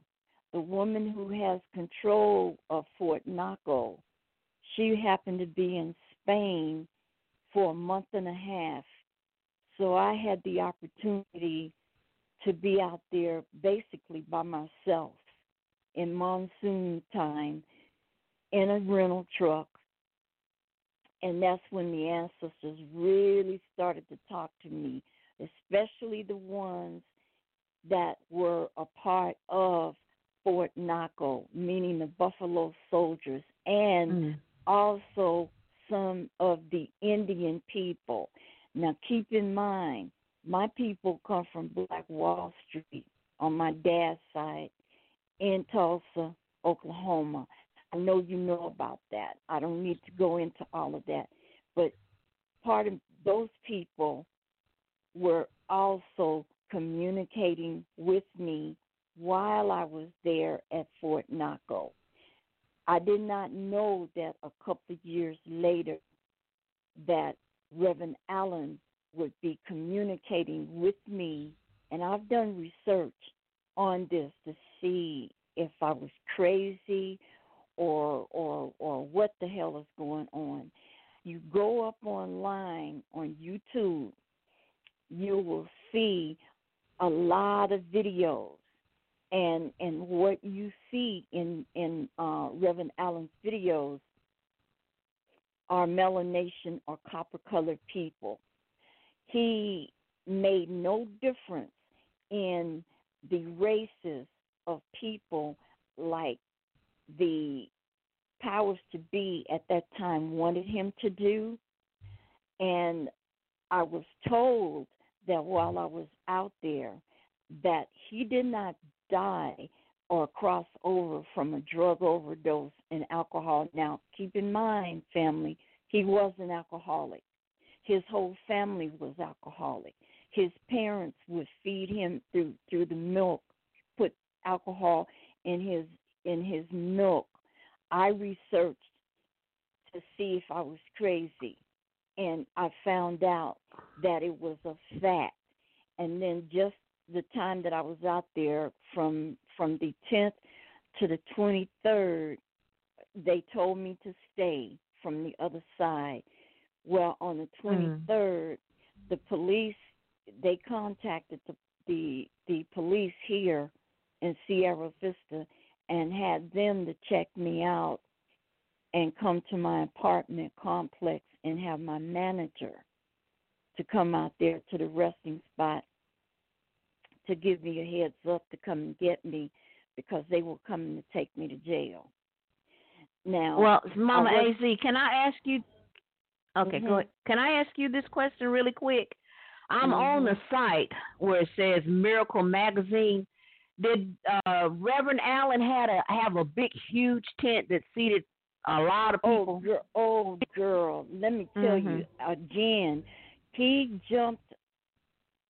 The woman who has control of Fort Naco, she happened to be in Spain for a month and a half. So I had the opportunity to be out there basically by myself in monsoon time in a rental truck. And that's when the ancestors really started to talk to me, especially the ones that were a part of Fort Naco, meaning the Buffalo Soldiers, and Mm. also some of the Indian people. Now, keep in mind, my people come from Black Wall Street on my dad's side in Tulsa, Oklahoma. I know you know about that. I don't need to go into all of that. But part of those people were also communicating with me while I was there at Fort Naco. I did not know that a couple of years later that Reverend Allen would be communicating with me, and I've done research on this to see if I was crazy or or or what the hell is going on. You go up online on YouTube, you will see a lot of videos and and what you see in in uh, Reverend Allen's videos are melanation or copper colored people. He made no difference in the races of people like the powers to be at that time wanted him to do. And I was told that while I was out there, that he did not die or cross over from a drug overdose and alcohol. Now, keep in mind, family, he was an alcoholic. His whole family was alcoholic. His parents would feed him through through the milk, put alcohol in his in his milk. I researched to see if I was crazy, and I found out that it was a fact. And then just the time that I was out there from from the 10th to the 23rd, they told me to stay from the other side. Well, on the hmm. 23rd, the police they contacted the the the police here in Sierra Vista and had them to check me out and come to my apartment complex and have my manager to come out there to the resting spot to give me a heads up to come and get me because they were coming to take me to jail. Now, Well, Mama was- AZ, can I ask you? Okay, Mhm. go ahead. Can I ask you this question really quick? I'm on the site where it says Miracle Magazine. Did uh, Reverend Allen had a have a big, huge tent that seated a lot of Oh, people? girl, oh, girl, let me tell you again. He jumped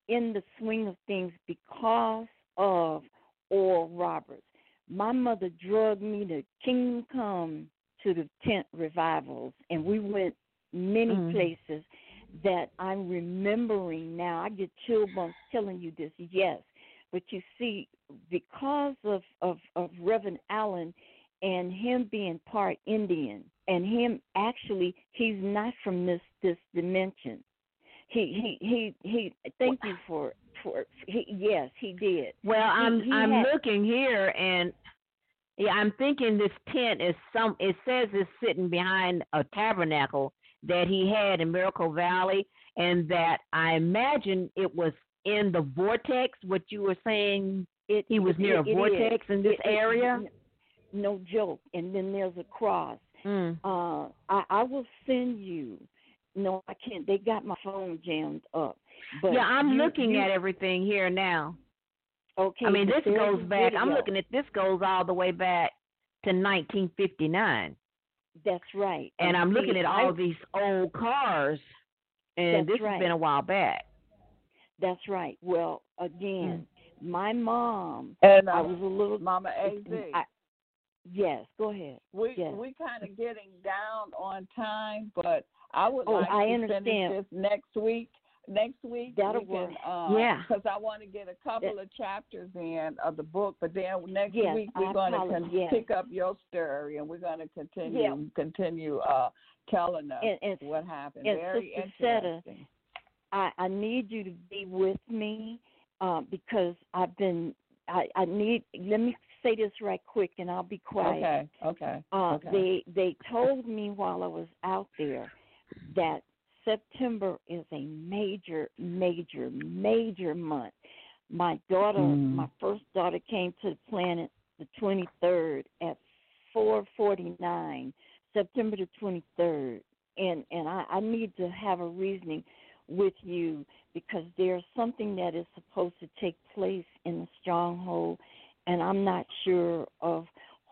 in the swing of things because of Oral Roberts. My mother drugged me to Kingdom Come to the tent revivals, and we went many Mhm. places that I'm remembering now. I get chill bumps telling you this, yes. But you see, because of, of, of Reverend Allen and him being part Indian, and him actually, he's not from this this dimension. He he he he. Thank you for for. He, yes, he did. Well, I'm he I'm had- looking here and yeah, I'm thinking this tent is some. It says it's sitting behind a tabernacle that he had in Miracle Valley. and that I imagine it was in the vortex. What you were saying, It, he was it- near a vortex in this It- it- area. No joke. And then there's a cross. Mm. Uh, I, I will send you. No, I can't. They got my phone jammed up. But yeah, I'm you- looking you- at everything here now. Okay. I mean, this goes back. I'm looking at this goes all the way back to 1959, That's right. and I'm looking at all these old cars, and That's this has been a while back. That's right. Well, again, my mom. And I uh, was a little. Mama Az, I, yes. Go ahead. we yes. we kind of getting down on time, but I would Oh, like I to understand. finish this next week. Next week, That'll we can, work. uh, Yeah. because I want to get a couple of chapters in of the book. But then next Yes, week we're going to con- Yes. pick up your story, and we're going to continue Yeah. continue uh, telling us And, and what happened. and Very Sister interesting. I, I need you to be with me uh, because I've been. I, I need. Let me say this right quick, and I'll be quiet. Okay. Okay. Uh, okay. They they told me while I was out there that September is a major, major, major month. My daughter, Mm. my first daughter, came to the planet the 23rd at 4:49, September the 23rd, and and I, I need to have a reasoning with you because there's something that is supposed to take place in the stronghold, and I'm not sure of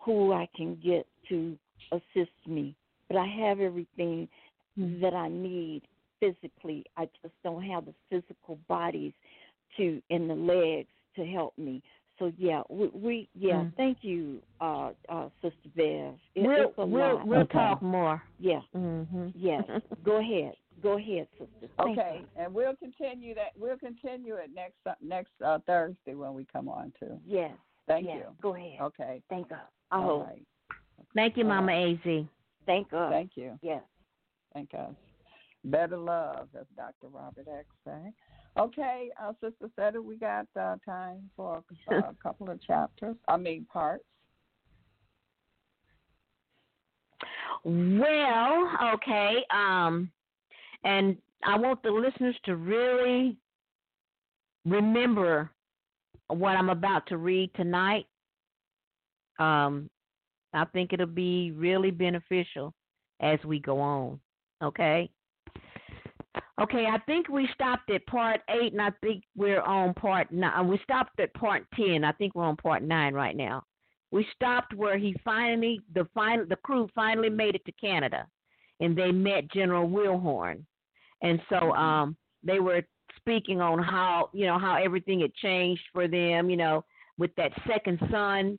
who I can get to assist me. But I have everything that I need physically. I just don't have the physical bodies to and the legs to help me. So yeah, we, we yeah. Mm. Thank you, uh, uh, Sister Bev. It, we'll it's a we'll lot. we'll Okay. talk more. Yeah. Mm-hmm. Yes. Go ahead. Go ahead, sister. Thank Okay, and we'll continue that. We'll continue it next uh, next uh, Thursday when we come on too. Yes. Thank yes. you. Go ahead. Okay. Thank God. I All hope. right. Thank you, All Mama Az. Thank God. Thank you. yes. Thank us. Better love, as Dr. Robert X say. Okay, uh, Sister Seta, we got uh, time for uh, a couple of chapters. I mean parts. Well, okay. Um, and I want the listeners to really remember what I'm about to read tonight. Um, I think it'll be really beneficial as we go on. Okay. Okay, I think we stopped at part eight, and I think we're on part nine. We stopped at part ten. I think we're on part nine right now we stopped where he finally the final the crew finally made it to Canada and they met General Wilhorn. And so um they were speaking on how, you know, how everything had changed for them, you know, with that second sun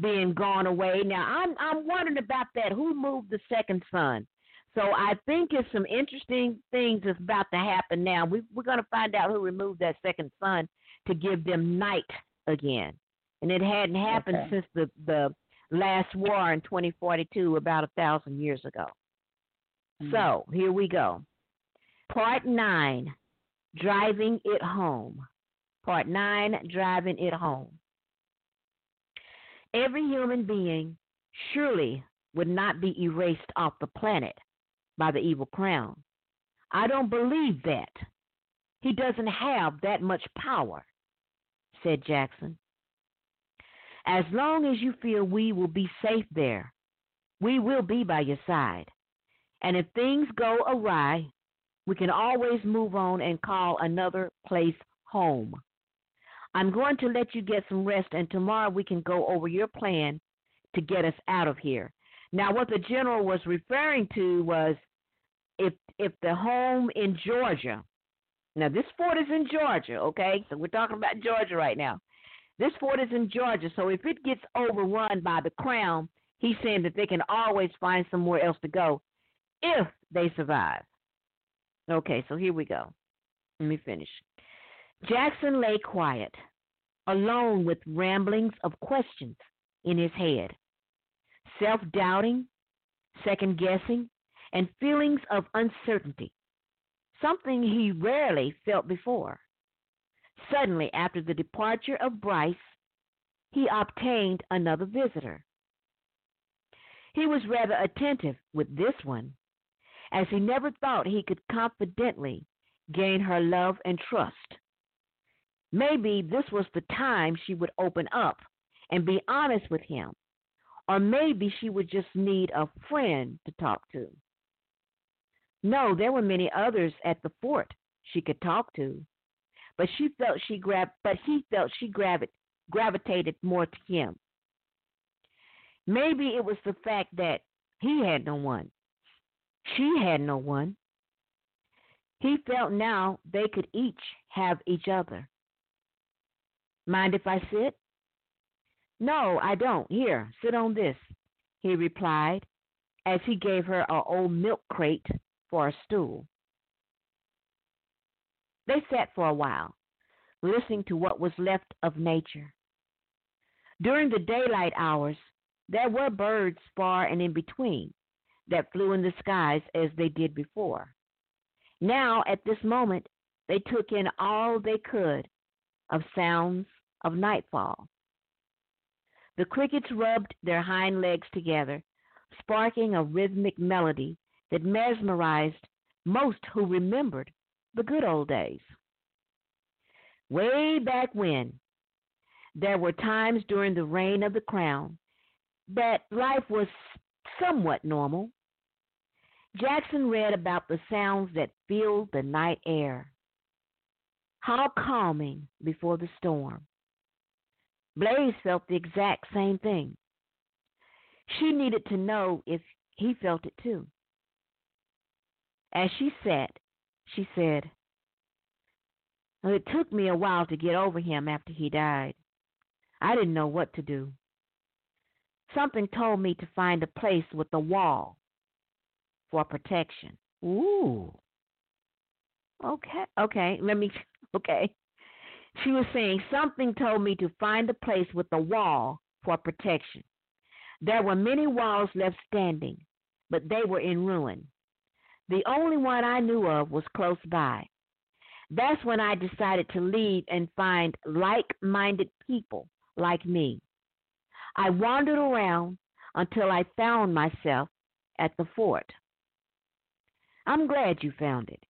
being gone away. Now I'm I'm wondering about that. Who moved the second sun? So I think it's some interesting things that's about to happen now. We we're gonna find out who removed that second sun to give them night again and it hadn't happened Okay. since the the last war in 2042, about a thousand years ago. So here we go. Part nine, driving it home. Part nine, driving it home. Every human being surely would not be erased off the planet by the evil crown. I don't believe that. He doesn't have that much power, said Jackson. As long as you feel we will be safe there, we will be by your side. And if things go awry, we can always move on and call another place home. I'm going to let you get some rest, and tomorrow we can go over your plan to get us out of here. Now, what the general was referring to was if if the home in Georgia. Now, this fort is in Georgia, okay? So we're talking about Georgia right now. This fort is in Georgia, so if it gets overrun by the crown, he's saying that they can always find somewhere else to go if they survive. Okay, so here we go. Let me finish. Jackson lay quiet, alone with ramblings of questions in his head, self doubting, second guessing, and feelings of uncertainty, something he rarely felt before. Suddenly, after the departure of Bryce, he obtained another visitor. He was rather attentive with this one, as he never thought he could confidently gain her love and trust. Maybe this was the time she would open up and be honest with him. Or maybe she would just need a friend to talk to. No, there were many others at the fort she could talk to, but she felt she grabbed, but he felt she gravi- gravitated more to him. Maybe it was the fact that he had no one, she had no one. He felt now they could each have each other. Mind if I sit? No, I don't. Here, sit on this, he replied as he gave her an old milk crate for a stool. They sat for a while, listening to what was left of nature. During the daylight hours, there were birds far and in between that flew in the skies as they did before. Now, at this moment, they took in all they could of sounds of nightfall. The crickets rubbed their hind legs together, sparking a rhythmic melody that mesmerized most who remembered the good old days. Way back when, there were times during the reign of the crown that life was somewhat normal. Jackson read about the sounds that filled the night air. How calming before the storm. Blaze felt the exact same thing. She needed to know if he felt it too. As she sat, she said, It took me a while to get over him after he died. I didn't know what to do. Something told me to find a place with a wall for protection. Ooh. Okay, okay, let me, okay. She was saying something told me to find a place with a wall for protection. There were many walls left standing, but they were in ruin. The only one I knew of was close by. That's when I decided to leave and find like minded people like me. I wandered around until I found myself at the fort. I'm glad you found it.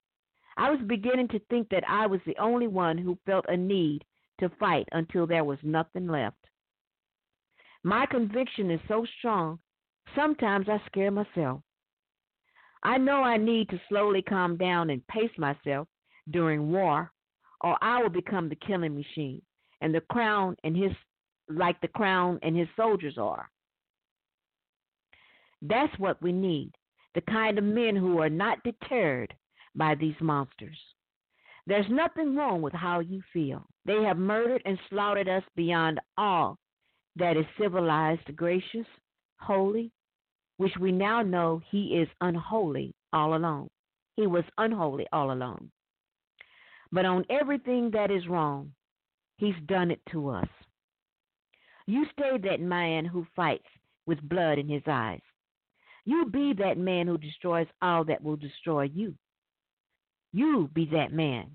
I was beginning to think that I was the only one who felt a need to fight until there was nothing left. My conviction is so strong, sometimes I scare myself. I know I need to slowly calm down and pace myself during war, or I will become the killing machine, and the crown and his like the crown and his soldiers are. That's what we need the kind of men who are not deterred by these monsters. There's nothing wrong with how you feel. They have murdered and slaughtered us beyond all that is civilized, gracious, holy, which we now know he is unholy all along. He was unholy all along. But on everything that is wrong, he's done it to us. You stay that man who fights with blood in his eyes. You be that man who destroys all that will destroy you. You be that man.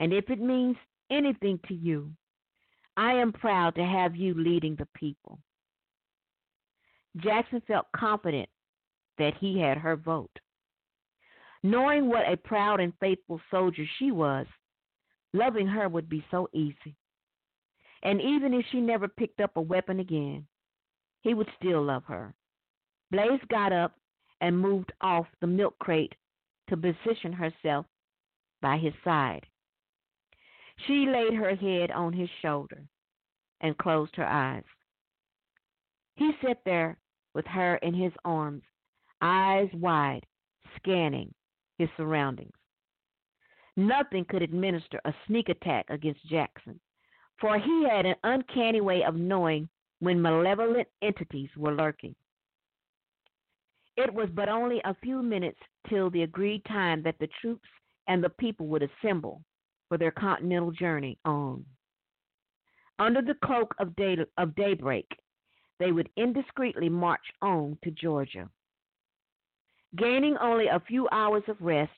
And if it means anything to you, I am proud to have you leading the people. Jackson felt confident that he had her vote. Knowing what a proud and faithful soldier she was, loving her would be so easy. And even if she never picked up a weapon again, he would still love her. Blaze got up and moved off the milk crate to position herself by his side. She laid her head on his shoulder and closed her eyes. He sat there with her in his arms, eyes wide, scanning his surroundings. Nothing could administer a sneak attack against Jackson, for he had an uncanny way of knowing when malevolent entities were lurking. It was but only a few minutes till the agreed time that the troops and the people would assemble for their continental journey on. Under the cloak of, day, of daybreak, they would indiscreetly march on to Georgia. Gaining only a few hours of rest,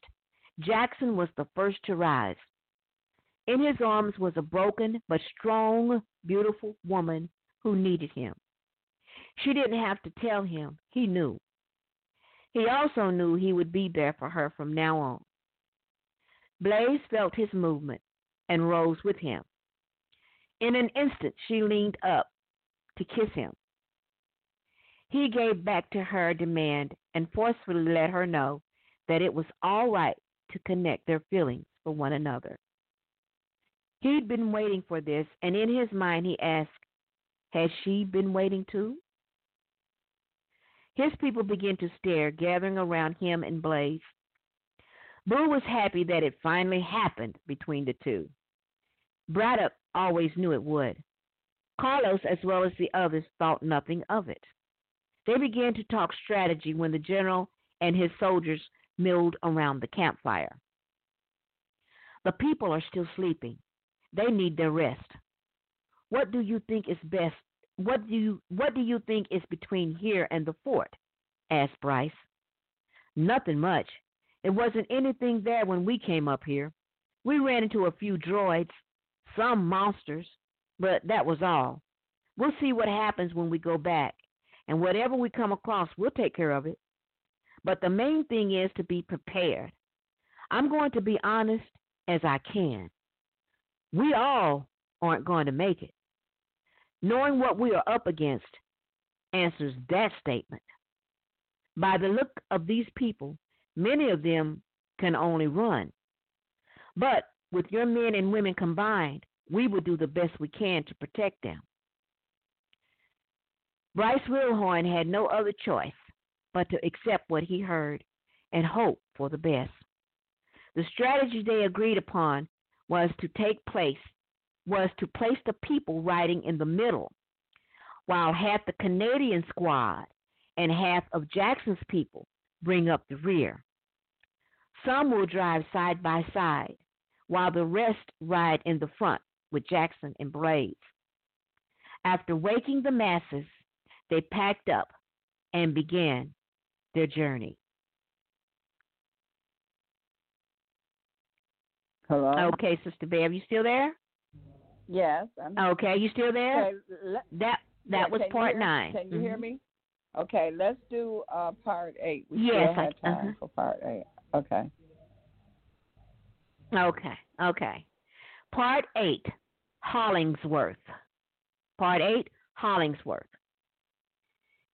Jackson was the first to rise. In his arms was a broken but strong, beautiful woman who needed him. She didn't have to tell him, he knew. He also knew he would be there for her from now on. Blaze felt his movement and rose with him. In an instant, she leaned up to kiss him. He gave back to her demand and forcefully let her know that it was all right to connect their feelings for one another. He'd been waiting for this, and in his mind he asked, Had she been waiting too? His people began to stare, gathering around him and Blaze. Boo was happy that it finally happened between the two. Braddock always knew it would. Carlos, as well as the others, thought nothing of it. They began to talk strategy when the general and his soldiers milled around the campfire. The people are still sleeping. They need their rest. What do you think is best? What do you what do you think is between here and the fort? asked Bryce. Nothing much. It wasn't anything there when we came up here. We ran into a few droids, some monsters, but that was all. We'll see what happens when we go back and whatever we come across, we'll take care of it. But the main thing is to be prepared. I'm going to be honest as I can. We all aren't going to make it. Knowing what we are up against answers that statement. By the look of these people, many of them can only run. But with your men and women combined, we will do the best we can to protect them. Bryce Wilhorn had no other choice but to accept what he heard and hope for the best. The strategy they agreed upon was to take place was to place the people riding in the middle, while half the Canadian squad and half of Jackson's people bring up the rear. Some will drive side by side, while the rest ride in the front with Jackson and Blaze. After waking the masses, they packed up and began their journey. Hello. Okay, Sister Bev, you still there? Yes. I'm Okay, you still there? Okay, That that yeah, was part hear- nine. Can you hear Mhm. me? Okay, let's do uh, part eight. We Yes, still have I- time uh-huh. for part eight. Okay. Okay, okay. Part eight, Hollingsworth. Part eight, Hollingsworth.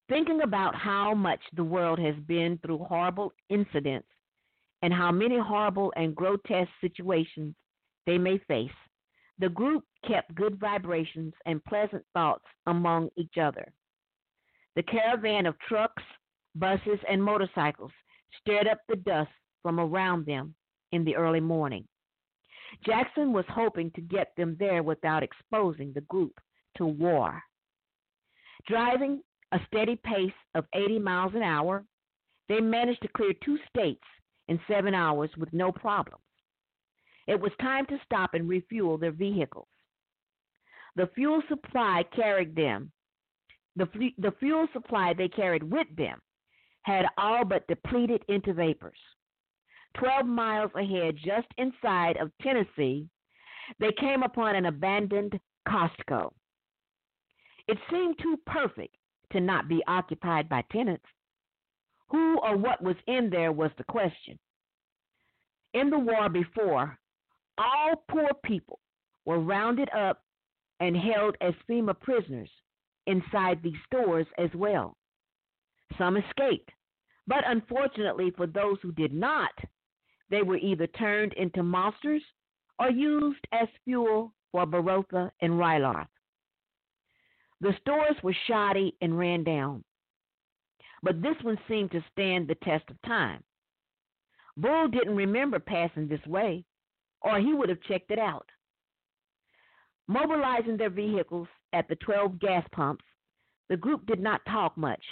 Thinking about how much the world has been through horrible incidents and how many horrible and grotesque situations they may face, the group kept good vibrations and pleasant thoughts among each other. The caravan of trucks, buses, and motorcycles stirred up the dust from around them in the early morning. Jackson was hoping to get them there without exposing the group to war. Driving a steady pace of 80 miles an hour, they managed to clear two states in seven hours with no problems. It was time to stop and refuel their vehicles. The fuel supply carried them. The, the fuel supply they carried with them had all but depleted into vapors. 12 miles ahead, just inside of Tennessee, they came upon an abandoned Costco. It seemed too perfect to not be occupied by tenants. Who or what was in there was the question. In the war before, all poor people were rounded up and held as FEMA prisoners inside these stores as well. Some escaped, but unfortunately for those who did not, they were either turned into monsters or used as fuel for Barotha and Rylarth. The stores were shoddy and ran down, but this one seemed to stand the test of time. Bull didn't remember passing this way, or he would have checked it out. Mobilizing their vehicles at the 12 gas pumps, the group did not talk much.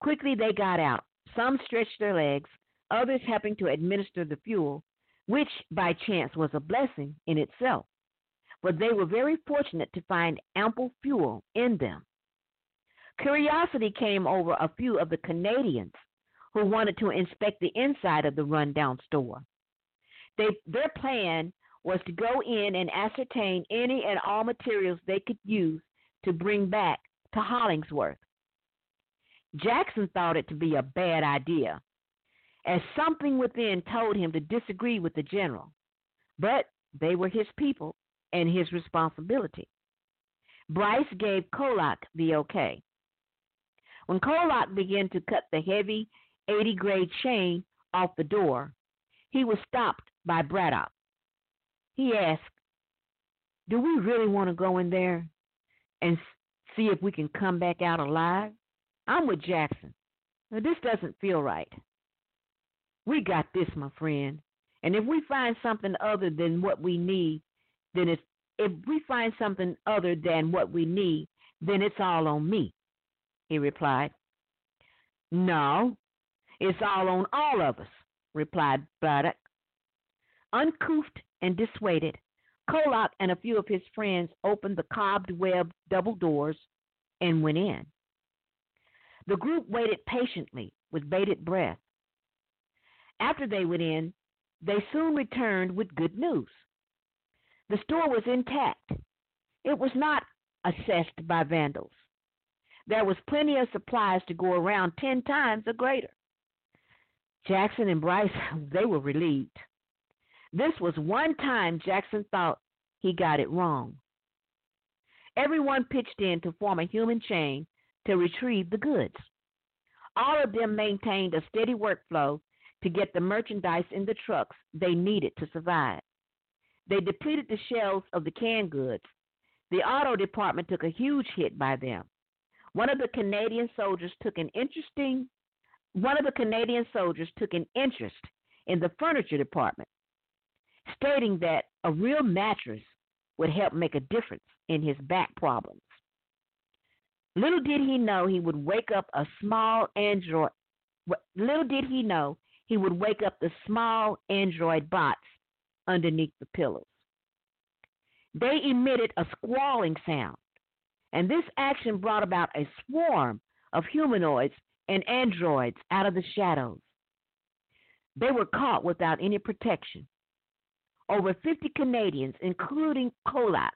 Quickly they got out. Some stretched their legs, others helping to administer the fuel, which by chance was a blessing in itself. But they were very fortunate to find ample fuel in them. Curiosity came over a few of the Canadians who wanted to inspect the inside of the rundown store. They, their plan was to go in and ascertain any and all materials they could use to bring back to Hollingsworth. Jackson thought it to be a bad idea, as something within told him to disagree with the general. but they were his people and his responsibility. Bryce gave Kolak the okay. When Kolak began to cut the heavy 80 grade chain off the door, he was stopped by Braddock. He asked, Do we really want to go in there and see if we can come back out alive? I'm with Jackson. Now, this doesn't feel right. We got this, my friend. And if we find something other than what we need, then it's if we find something other than what we need, then it's all on me, he replied. No, it's all on all of us, replied Braddock. Uncouthed and dissuaded, Kolak and a few of his friends opened the cobweb double doors and went in. The group waited patiently with bated breath. After they went in, they soon returned with good news. The store was intact. It was not assessed by vandals. There was plenty of supplies to go around ten times or greater. Jackson and Bryce, they were relieved. This was one time Jackson thought he got it wrong. Everyone pitched in to form a human chain to retrieve the goods. All of them maintained a steady workflow to get the merchandise in the trucks they needed to survive. They depleted the shelves of the canned goods. The auto department took a huge hit by them. One of the Canadian soldiers took an interesting one of the Canadian soldiers took an interest in the furniture department, stating that a real mattress would help make a difference in his back problems. Little did he know he would wake up a small android. Little did he know he would wake up the small android bots underneath the pillows. They emitted a squalling sound, and this action brought about a swarm of humanoids and androids out of the shadows. They were caught without any protection. Over 50 Canadians, including Kolak,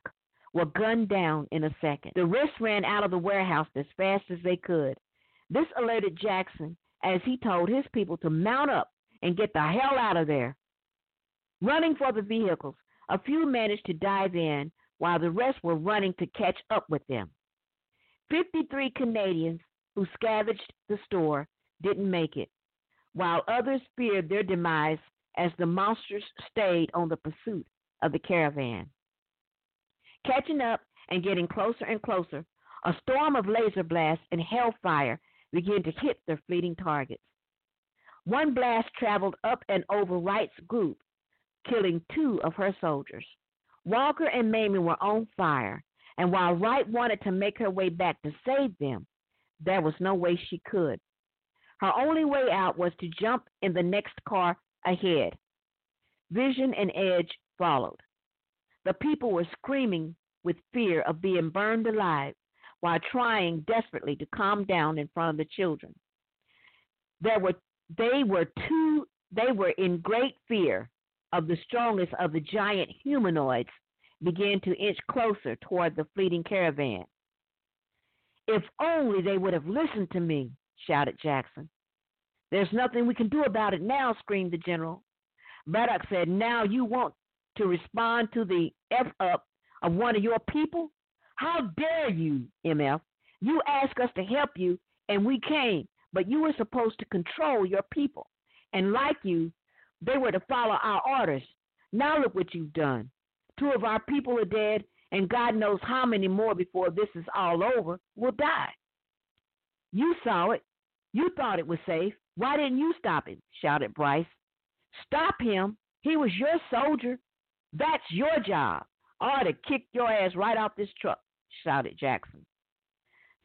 were gunned down in a second. The rest ran out of the warehouse as fast as they could. This alerted Jackson as he told his people to mount up and get the hell out of there. Running for the vehicles, a few managed to dive in while the rest were running to catch up with them. 53 Canadians who scavenged the store didn't make it, while others feared their demise as the monsters stayed on the pursuit of the caravan. Catching up and getting closer and closer, a storm of laser blasts and hellfire began to hit their fleeting targets. One blast traveled up and over Wright's group, killing two of her soldiers. Walker and Mamie were on fire, and while Wright wanted to make her way back to save them, there was no way she could. Her only way out was to jump in the next car ahead. Vision and Edge followed. The people were screaming with fear of being burned alive while trying desperately to calm down in front of the children. There were they were too they were in great fear of the strongest of the giant humanoids began to inch closer toward the fleeting caravan. If only they would have listened to me, shouted Jackson. There's nothing we can do about it now, screamed the general. Braddock said, Now you want to respond to the F up of one of your people? How dare you, MF? You asked us to help you, and we came, but you were supposed to control your people. And like you, they were to follow our orders. Now look what you've done. Two of our people are dead, and God knows how many more before this is all over will die. You saw it. You thought it was safe. Why didn't you stop him? shouted Bryce. Stop him. He was your soldier. That's your job. I ought to kick your ass right off this truck, shouted Jackson.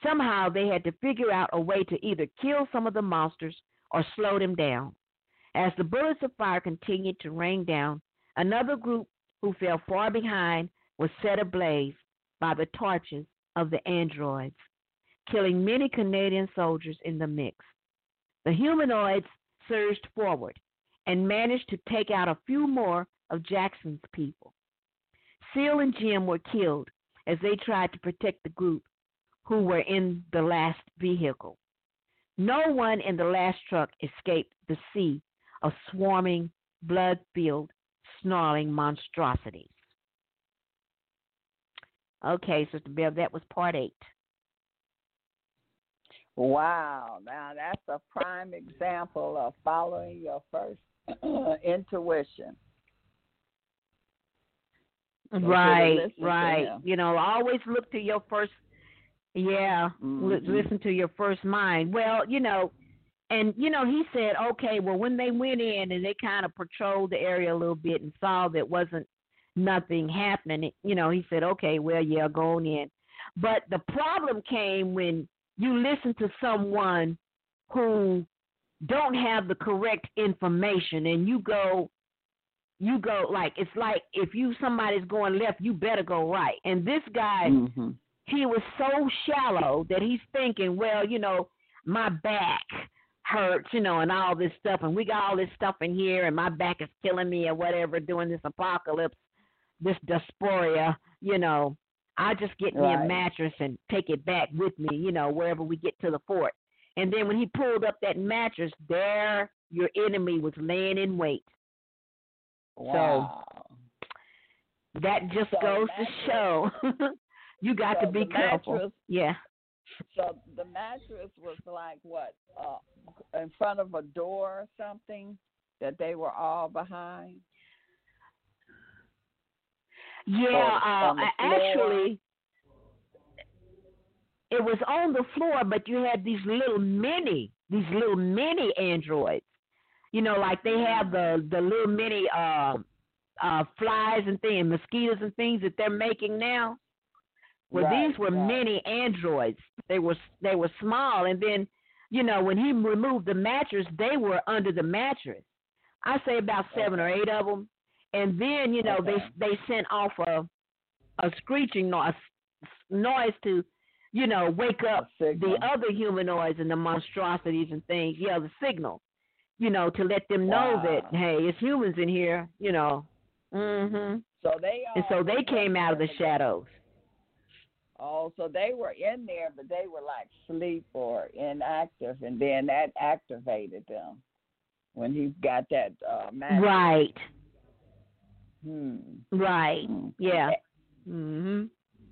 Somehow they had to figure out a way to either kill some of the monsters or slow them down. As the bullets of fire continued to rain down, another group who fell far behind was set ablaze by the torches of the androids, killing many Canadian soldiers in the mix. The humanoids surged forward and managed to take out a few more of Jackson's people. Seal and Jim were killed as they tried to protect the group who were in the last vehicle. No one in the last truck escaped the sea of swarming, blood filled snarling monstrosities. Okay, Sister Bev, that was part eight. Wow, now that's a prime example of following your first intuition. Should've right, right. You know, always look to your first. Yeah, Mhm. listen to your first mind. Well, you know, and you know, he said, okay, well, when they went in and they kind of patrolled the area a little bit and saw that wasn't nothing happening, you know, he said, okay, well, yeah, go on in. But the problem came when you listen to someone who don't have the correct information and you go you go like it's like if you somebody's going left you better go right and this guy Mhm. he was so shallow that he's thinking well you know my back hurts you know and all this stuff and we got all this stuff in here and my back is killing me or whatever during this apocalypse this dysphoria you know i just get me a mattress and take it back with me you know wherever we get to the fort and then when he pulled up that mattress there your enemy was laying in wait Wow. that just So goes the to show you got so to be careful mattress- yeah So the mattress was like what? Uh, in front of a door or something that they were all behind. Yeah, uh, on the a- floor? actually, it was on the floor, but you had these little mini, these little mini androids. You know, like they have the the little mini uh, uh, flies and things, mosquitoes and things that they're making now. Well, Right, these were right. mini androids. They were they were small, and then you know when he removed the mattress, they were under the mattress. I say about seven or eight of them, and then you know Okay. they they sent off a a screeching noise noise to you know wake up the other humanoids and the monstrosities and things. Yeah, the signal, you know, to let them know Wow. that hey, it's humans in here. You know. Mhm. So they And so they came out of the shadows. Oh, so they were in there, but they were like sleep or inactive, and then that activated them when he got that uh, mattress. Right. Hmm. Right. Hmm. Yeah. Mhm.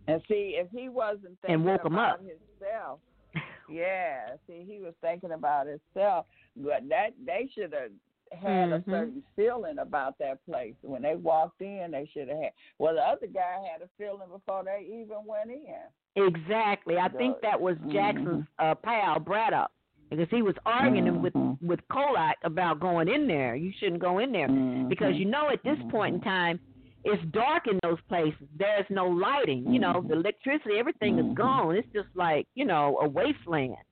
And see, if he wasn't thinking And woke about up. himself, yeah. See, he was thinking about himself, but that they should have had Mhm. a certain feeling about that place when they walked in. They should have had. Well, the other guy had a feeling before they even went in. Exactly. I think that was. Jackson's uh, pal Braddock because he was arguing with Mhm. with Kolak about going in there. You shouldn't go in there because Mhm. you know at this point in time it's dark in those places. There's no lighting. You know the electricity, everything is gone. It's just like you know a wasteland.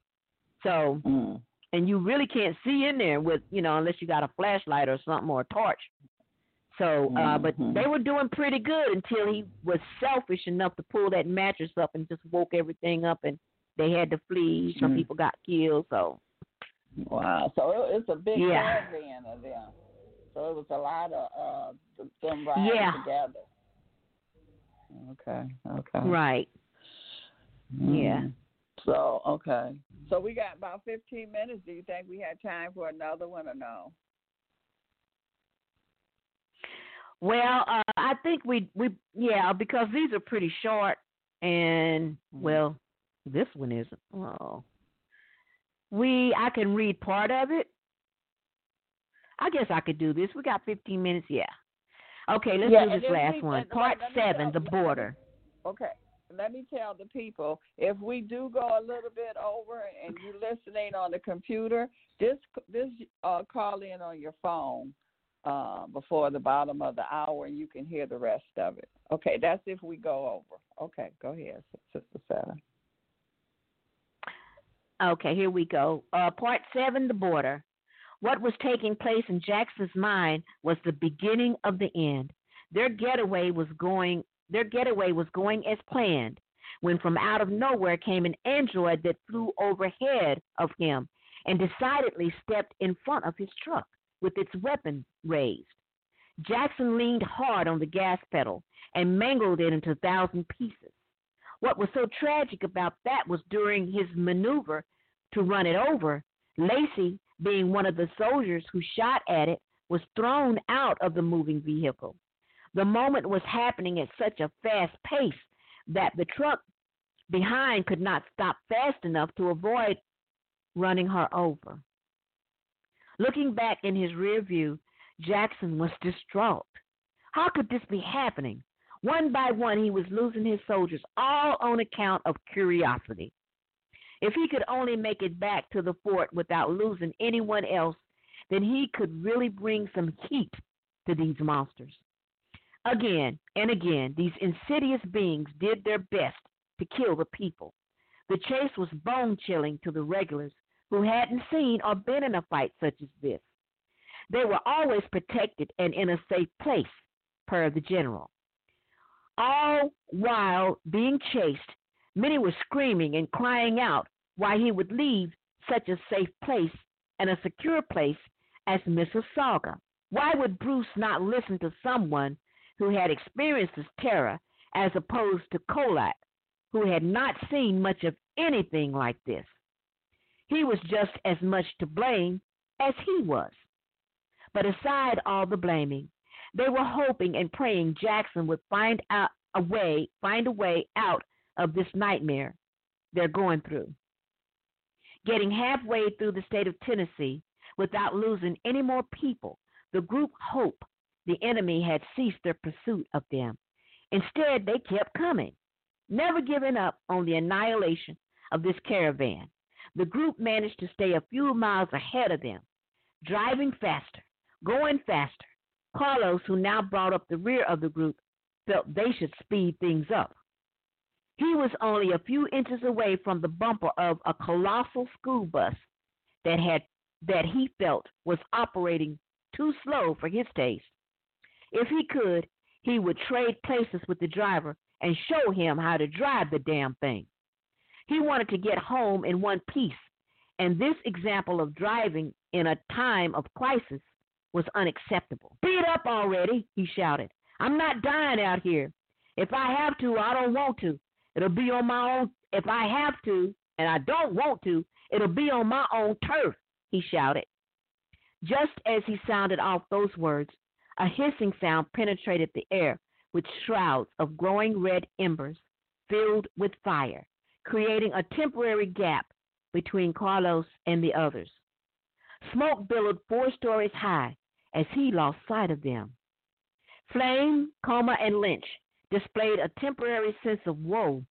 So Mm. and you really can't see in there with you know unless you got a flashlight or something or a torch. So, uh, but they were doing pretty good until he was selfish enough to pull that mattress up and just woke everything up, and they had to flee. Some Mm. people got killed. So, Wow. So it, it's a big Yeah. caravan of them. So it was a lot of uh, th- them riding Yeah. together. Okay. Okay. right, Mm. Yeah. So okay. So we got about fifteen minutes. Do you think we had time for another one or no? Well, uh, I think we we yeah because these are pretty short, and Mhm. well, this one isn't. Oh, we I can read part of it. I guess I could do this. We got 15 minutes. Yeah. Okay, let's Yeah, do this last we- one. Part seven, tell- the border. Okay. Let me tell the people if we do go a little bit over and you're listening on the computer, this this uh, call in on your phone uh, before the bottom of the hour and you can hear the rest of it. Okay, that's if we go over. Okay, go ahead, Sister Seta. Okay, here we go. Uh, part seven, the border. What was taking place in Jackson's mind was the beginning of the end. Their getaway was going. Their getaway was going as planned. When from out of nowhere came an android that flew overhead of him and decidedly stepped in front of his truck with its weapon raised. Jackson leaned hard on the gas pedal and mangled it into a thousand pieces. What was so tragic about that was during his maneuver to run it over, Lacey, being one of the soldiers who shot at it, was thrown out of the moving vehicle. The moment was happening at such a fast pace that the truck behind could not stop fast enough to avoid running her over. Looking back in his rear view, Jackson was distraught. How could this be happening? One by one, he was losing his soldiers, all on account of curiosity. If he could only make it back to the fort without losing anyone else, then he could really bring some heat to these monsters. Again and again, these insidious beings did their best to kill the people. The chase was bone chilling to the regulars who hadn't seen or been in a fight such as this. They were always protected and in a safe place, per the general. All while being chased, many were screaming and crying out why he would leave such a safe place and a secure place as Mississauga. Why would Bruce not listen to someone who had experienced this terror as opposed to Kolak, who had not seen much of anything like this? He was just as much to blame as he was. But aside all the blaming, they were hoping and praying Jackson would find out a way, find a way out of this nightmare they're going through. Getting halfway through the state of Tennessee without losing any more people, the group hoped the enemy had ceased their pursuit of them. Instead, they kept coming, never giving up on the annihilation of this caravan. The group managed to stay a few miles ahead of them, driving faster, going faster. Carlos, who now brought up the rear of the group, felt they should speed things up. He was only a few inches away from the bumper of a colossal school bus that had that he felt was operating too slow for his taste. If he could, he would trade places with the driver and show him how to drive the damn thing. He wanted to get home in one piece, and this example of driving in a time of crisis was unacceptable. Beat up already, he shouted. I'm not dying out here. If I have to, I don't want to. It'll be on my own. If I have to, and I don't want to, it'll be on my own turf, he shouted. Just as he sounded off those words, a hissing sound penetrated the air with shrouds of glowing red embers filled with fire, creating a temporary gap between Carlos and the others. Smoke billowed four stories high as he lost sight of them. Flame, Coma, and Lynch displayed a temporary sense of woe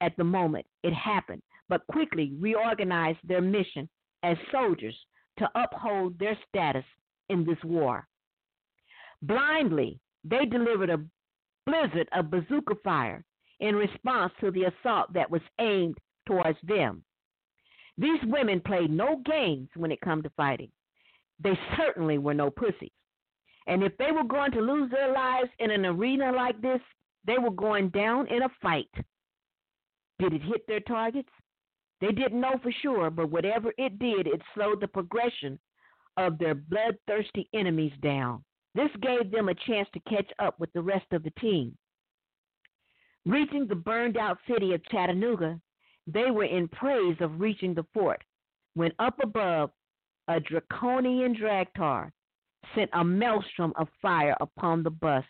at the moment it happened, but quickly reorganized their mission as soldiers to uphold their status in this war. Blindly, they delivered a blizzard of bazooka fire in response to the assault that was aimed towards them. These women played no games when it come to fighting. They certainly were no pussies. And if they were going to lose their lives in an arena like this, they were going down in a fight. Did it hit their targets? They didn't know for sure, but whatever it did, it slowed the progression of their bloodthirsty enemies down. This gave them a chance to catch up with the rest of the team. Reaching the burned out city of Chattanooga, they were in praise of reaching the fort when up above, a draconian dragtar sent a maelstrom of fire upon the bust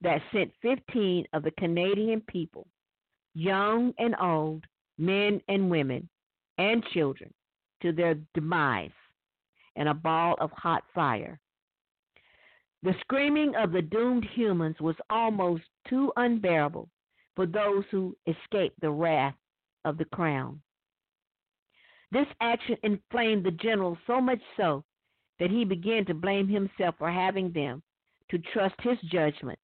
that sent 15 of the Canadian people, young and old, men and women, and children, to their demise in a ball of hot fire. The screaming of the doomed humans was almost too unbearable for those who escaped the wrath of the crown. This action inflamed the general so much so that he began to blame himself for having them to trust his judgment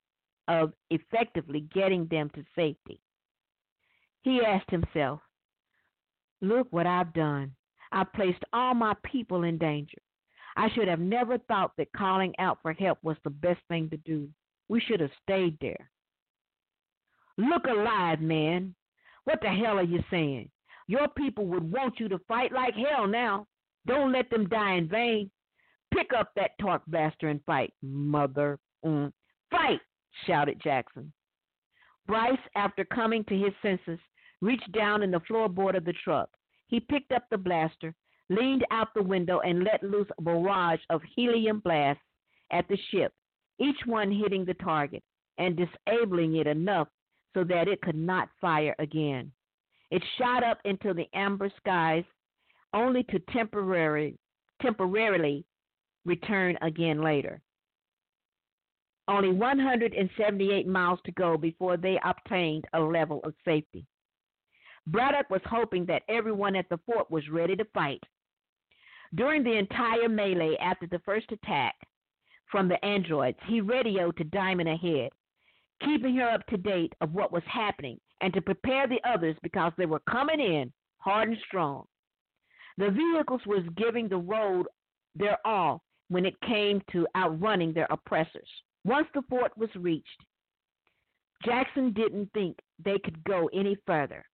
of effectively getting them to safety. He asked himself, Look what I've done. I've placed all my people in danger. I should have never thought that calling out for help was the best thing to do. We should have stayed there. Look alive, man. What the hell are you saying? Your people would want you to fight like hell now. Don't let them die in vain. Pick up that torque blaster and fight, mother. Mm. Fight, shouted Jackson. Bryce, after coming to his senses, reached down in the floorboard of the truck. He picked up the blaster, leaned out the window and let loose a barrage of helium blasts at the ship, each one hitting the target and disabling it enough so that it could not fire again. It shot up into the amber skies only to temporary, temporarily return again later. Only 178 miles to go before they obtained a level of safety. Braddock was hoping that everyone at the fort was ready to fight. During the entire melee after the first attack from the androids, he radioed to Diamond ahead, keeping her up to date of what was happening and to prepare the others because they were coming in hard and strong. The vehicles was giving the road their all when it came to outrunning their oppressors. Once the fort was reached, Jackson didn't think they could go any further.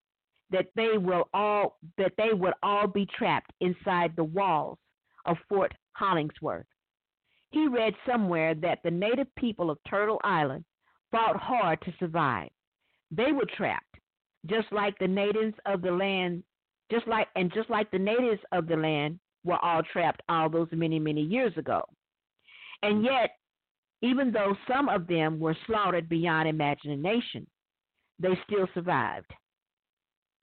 That they will all that they would all be trapped inside the walls of Fort Hollingsworth. He read somewhere that the native people of Turtle Island fought hard to survive. They were trapped, just like the natives of the land, just like and just like the natives of the land were all trapped all those many, many years ago. And mm. yet, even though some of them were slaughtered beyond imagination, they still survived.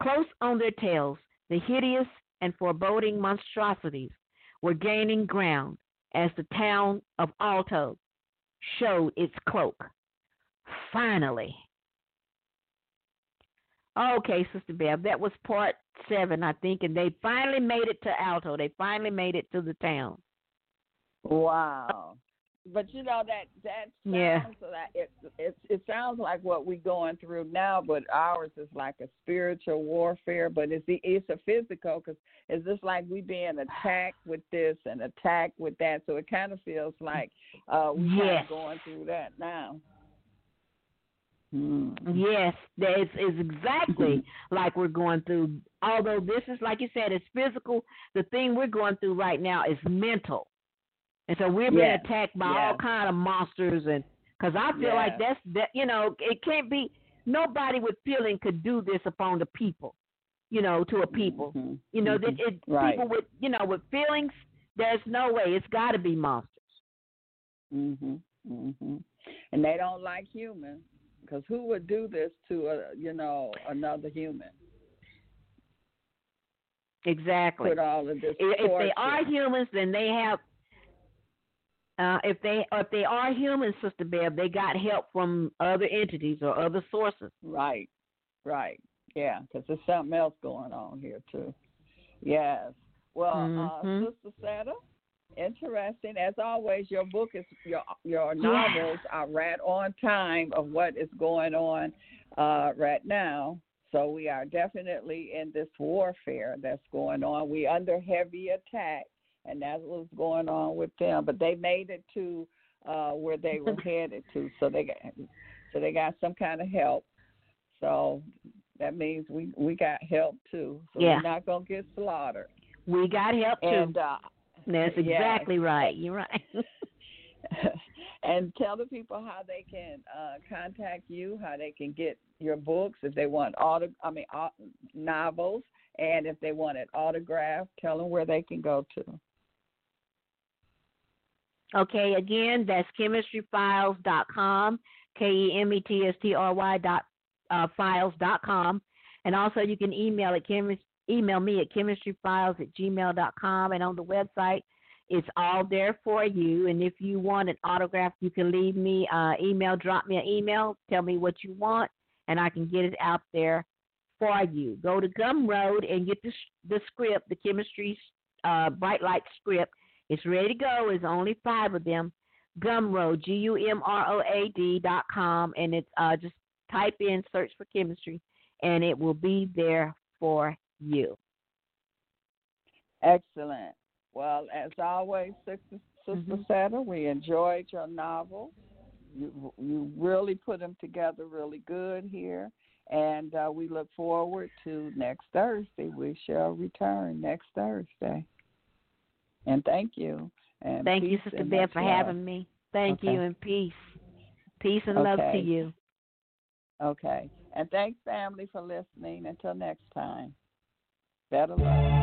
Close on their tails, the hideous and foreboding monstrosities were gaining ground as the town of Alto showed its cloak. Finally. Okay, Sister Bev, that was part seven, I think, and they finally made it to Alto. They finally made it to the town. Wow. But you know that that sounds Yeah. that it, it it sounds like what we're going through now, but ours is like a spiritual warfare. But it's the it's a physical because it's just like we being attacked with this and attacked with that. So it kind of feels like uh we're Yes. of going through that now. Hmm. Yes, that is, is exactly like we're going through. Although this is, like you said, it's physical. The thing we're going through right now is mental, and so we're being Yes, attacked by all yes. kind of monsters. And because I feel like that's that, you know, it can't be. Nobody with feeling could do this upon the people. You know, to a people. Mhm. You know, Mhm. that it Right. people with you know with feelings. There's no way. It's got to be monsters. Mhm. Mhm. And they don't like humans because who would do this to a you know another human? Exactly. Put all of this. if they are humans, then they have. Uh, if they if they are humans, Sister Bev, they got help from other entities or other sources. Right, right, yeah, because there's something else going on here too. Yes. Well, Mhm. uh, Sister Seta, interesting as always. Your book is your your novels are right on time of what is going on uh, right now. So we are definitely in this warfare that's going on. We under heavy attack, and that's what's going on with them. But they made it to uh, where they were headed to, so they got so they got some kind of help. So that means we we got help too. So Yeah. we're not gonna get slaughtered. We got help too. And uh, That's yes. exactly right. You're right. and tell the people how they can uh, contact you, how they can get your books if they want auto, I mean au- novels, and if they want it autographed, tell them where they can go to. okay, again, that's kemetstryfiles.com, K E M E T S T R Y dot uh, files dot com, and also you can email at chemis- email me at kemetstryfiles at gmail dot com, and on the website it's all there for you. And if you want an autograph, you can leave me uh, email, drop me an email, tell me what you want, and I can get it out there for you. Go to Gumroad and get the the script, the Kemetstry uh, bright light script. It's ready to go. There's only five of them. Gumroad, G U M R O A D dot com, and it's uh, just type in search for Kemetstry, and it will be there for you. Excellent. Well, as always, Sister, Sister Mhm. Seta, we enjoyed your novel. You you really put them together really good here, and uh, we look forward to next Thursday. We shall return next Thursday. And thank you. And Thank you, Sister Bev, for love. having me. Thank Okay. you, and peace. Peace and love to you. Okay. And thanks, family, for listening. Until next time. Better love.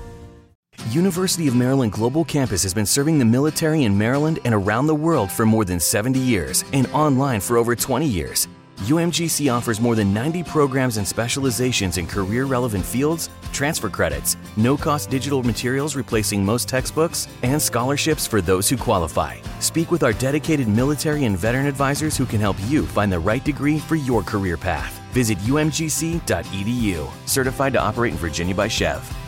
University of Maryland Global Campus has been serving the military in Maryland and around the world for more than 70 years and online for over 20 years. UMGC offers more than 90 programs and specializations in career relevant fields, transfer credits, no cost digital materials replacing most textbooks, and scholarships for those who qualify. Speak with our dedicated military and veteran advisors who can help you find the right degree for your career path. Visit umgc.edu, certified to operate in Virginia by SCHEV.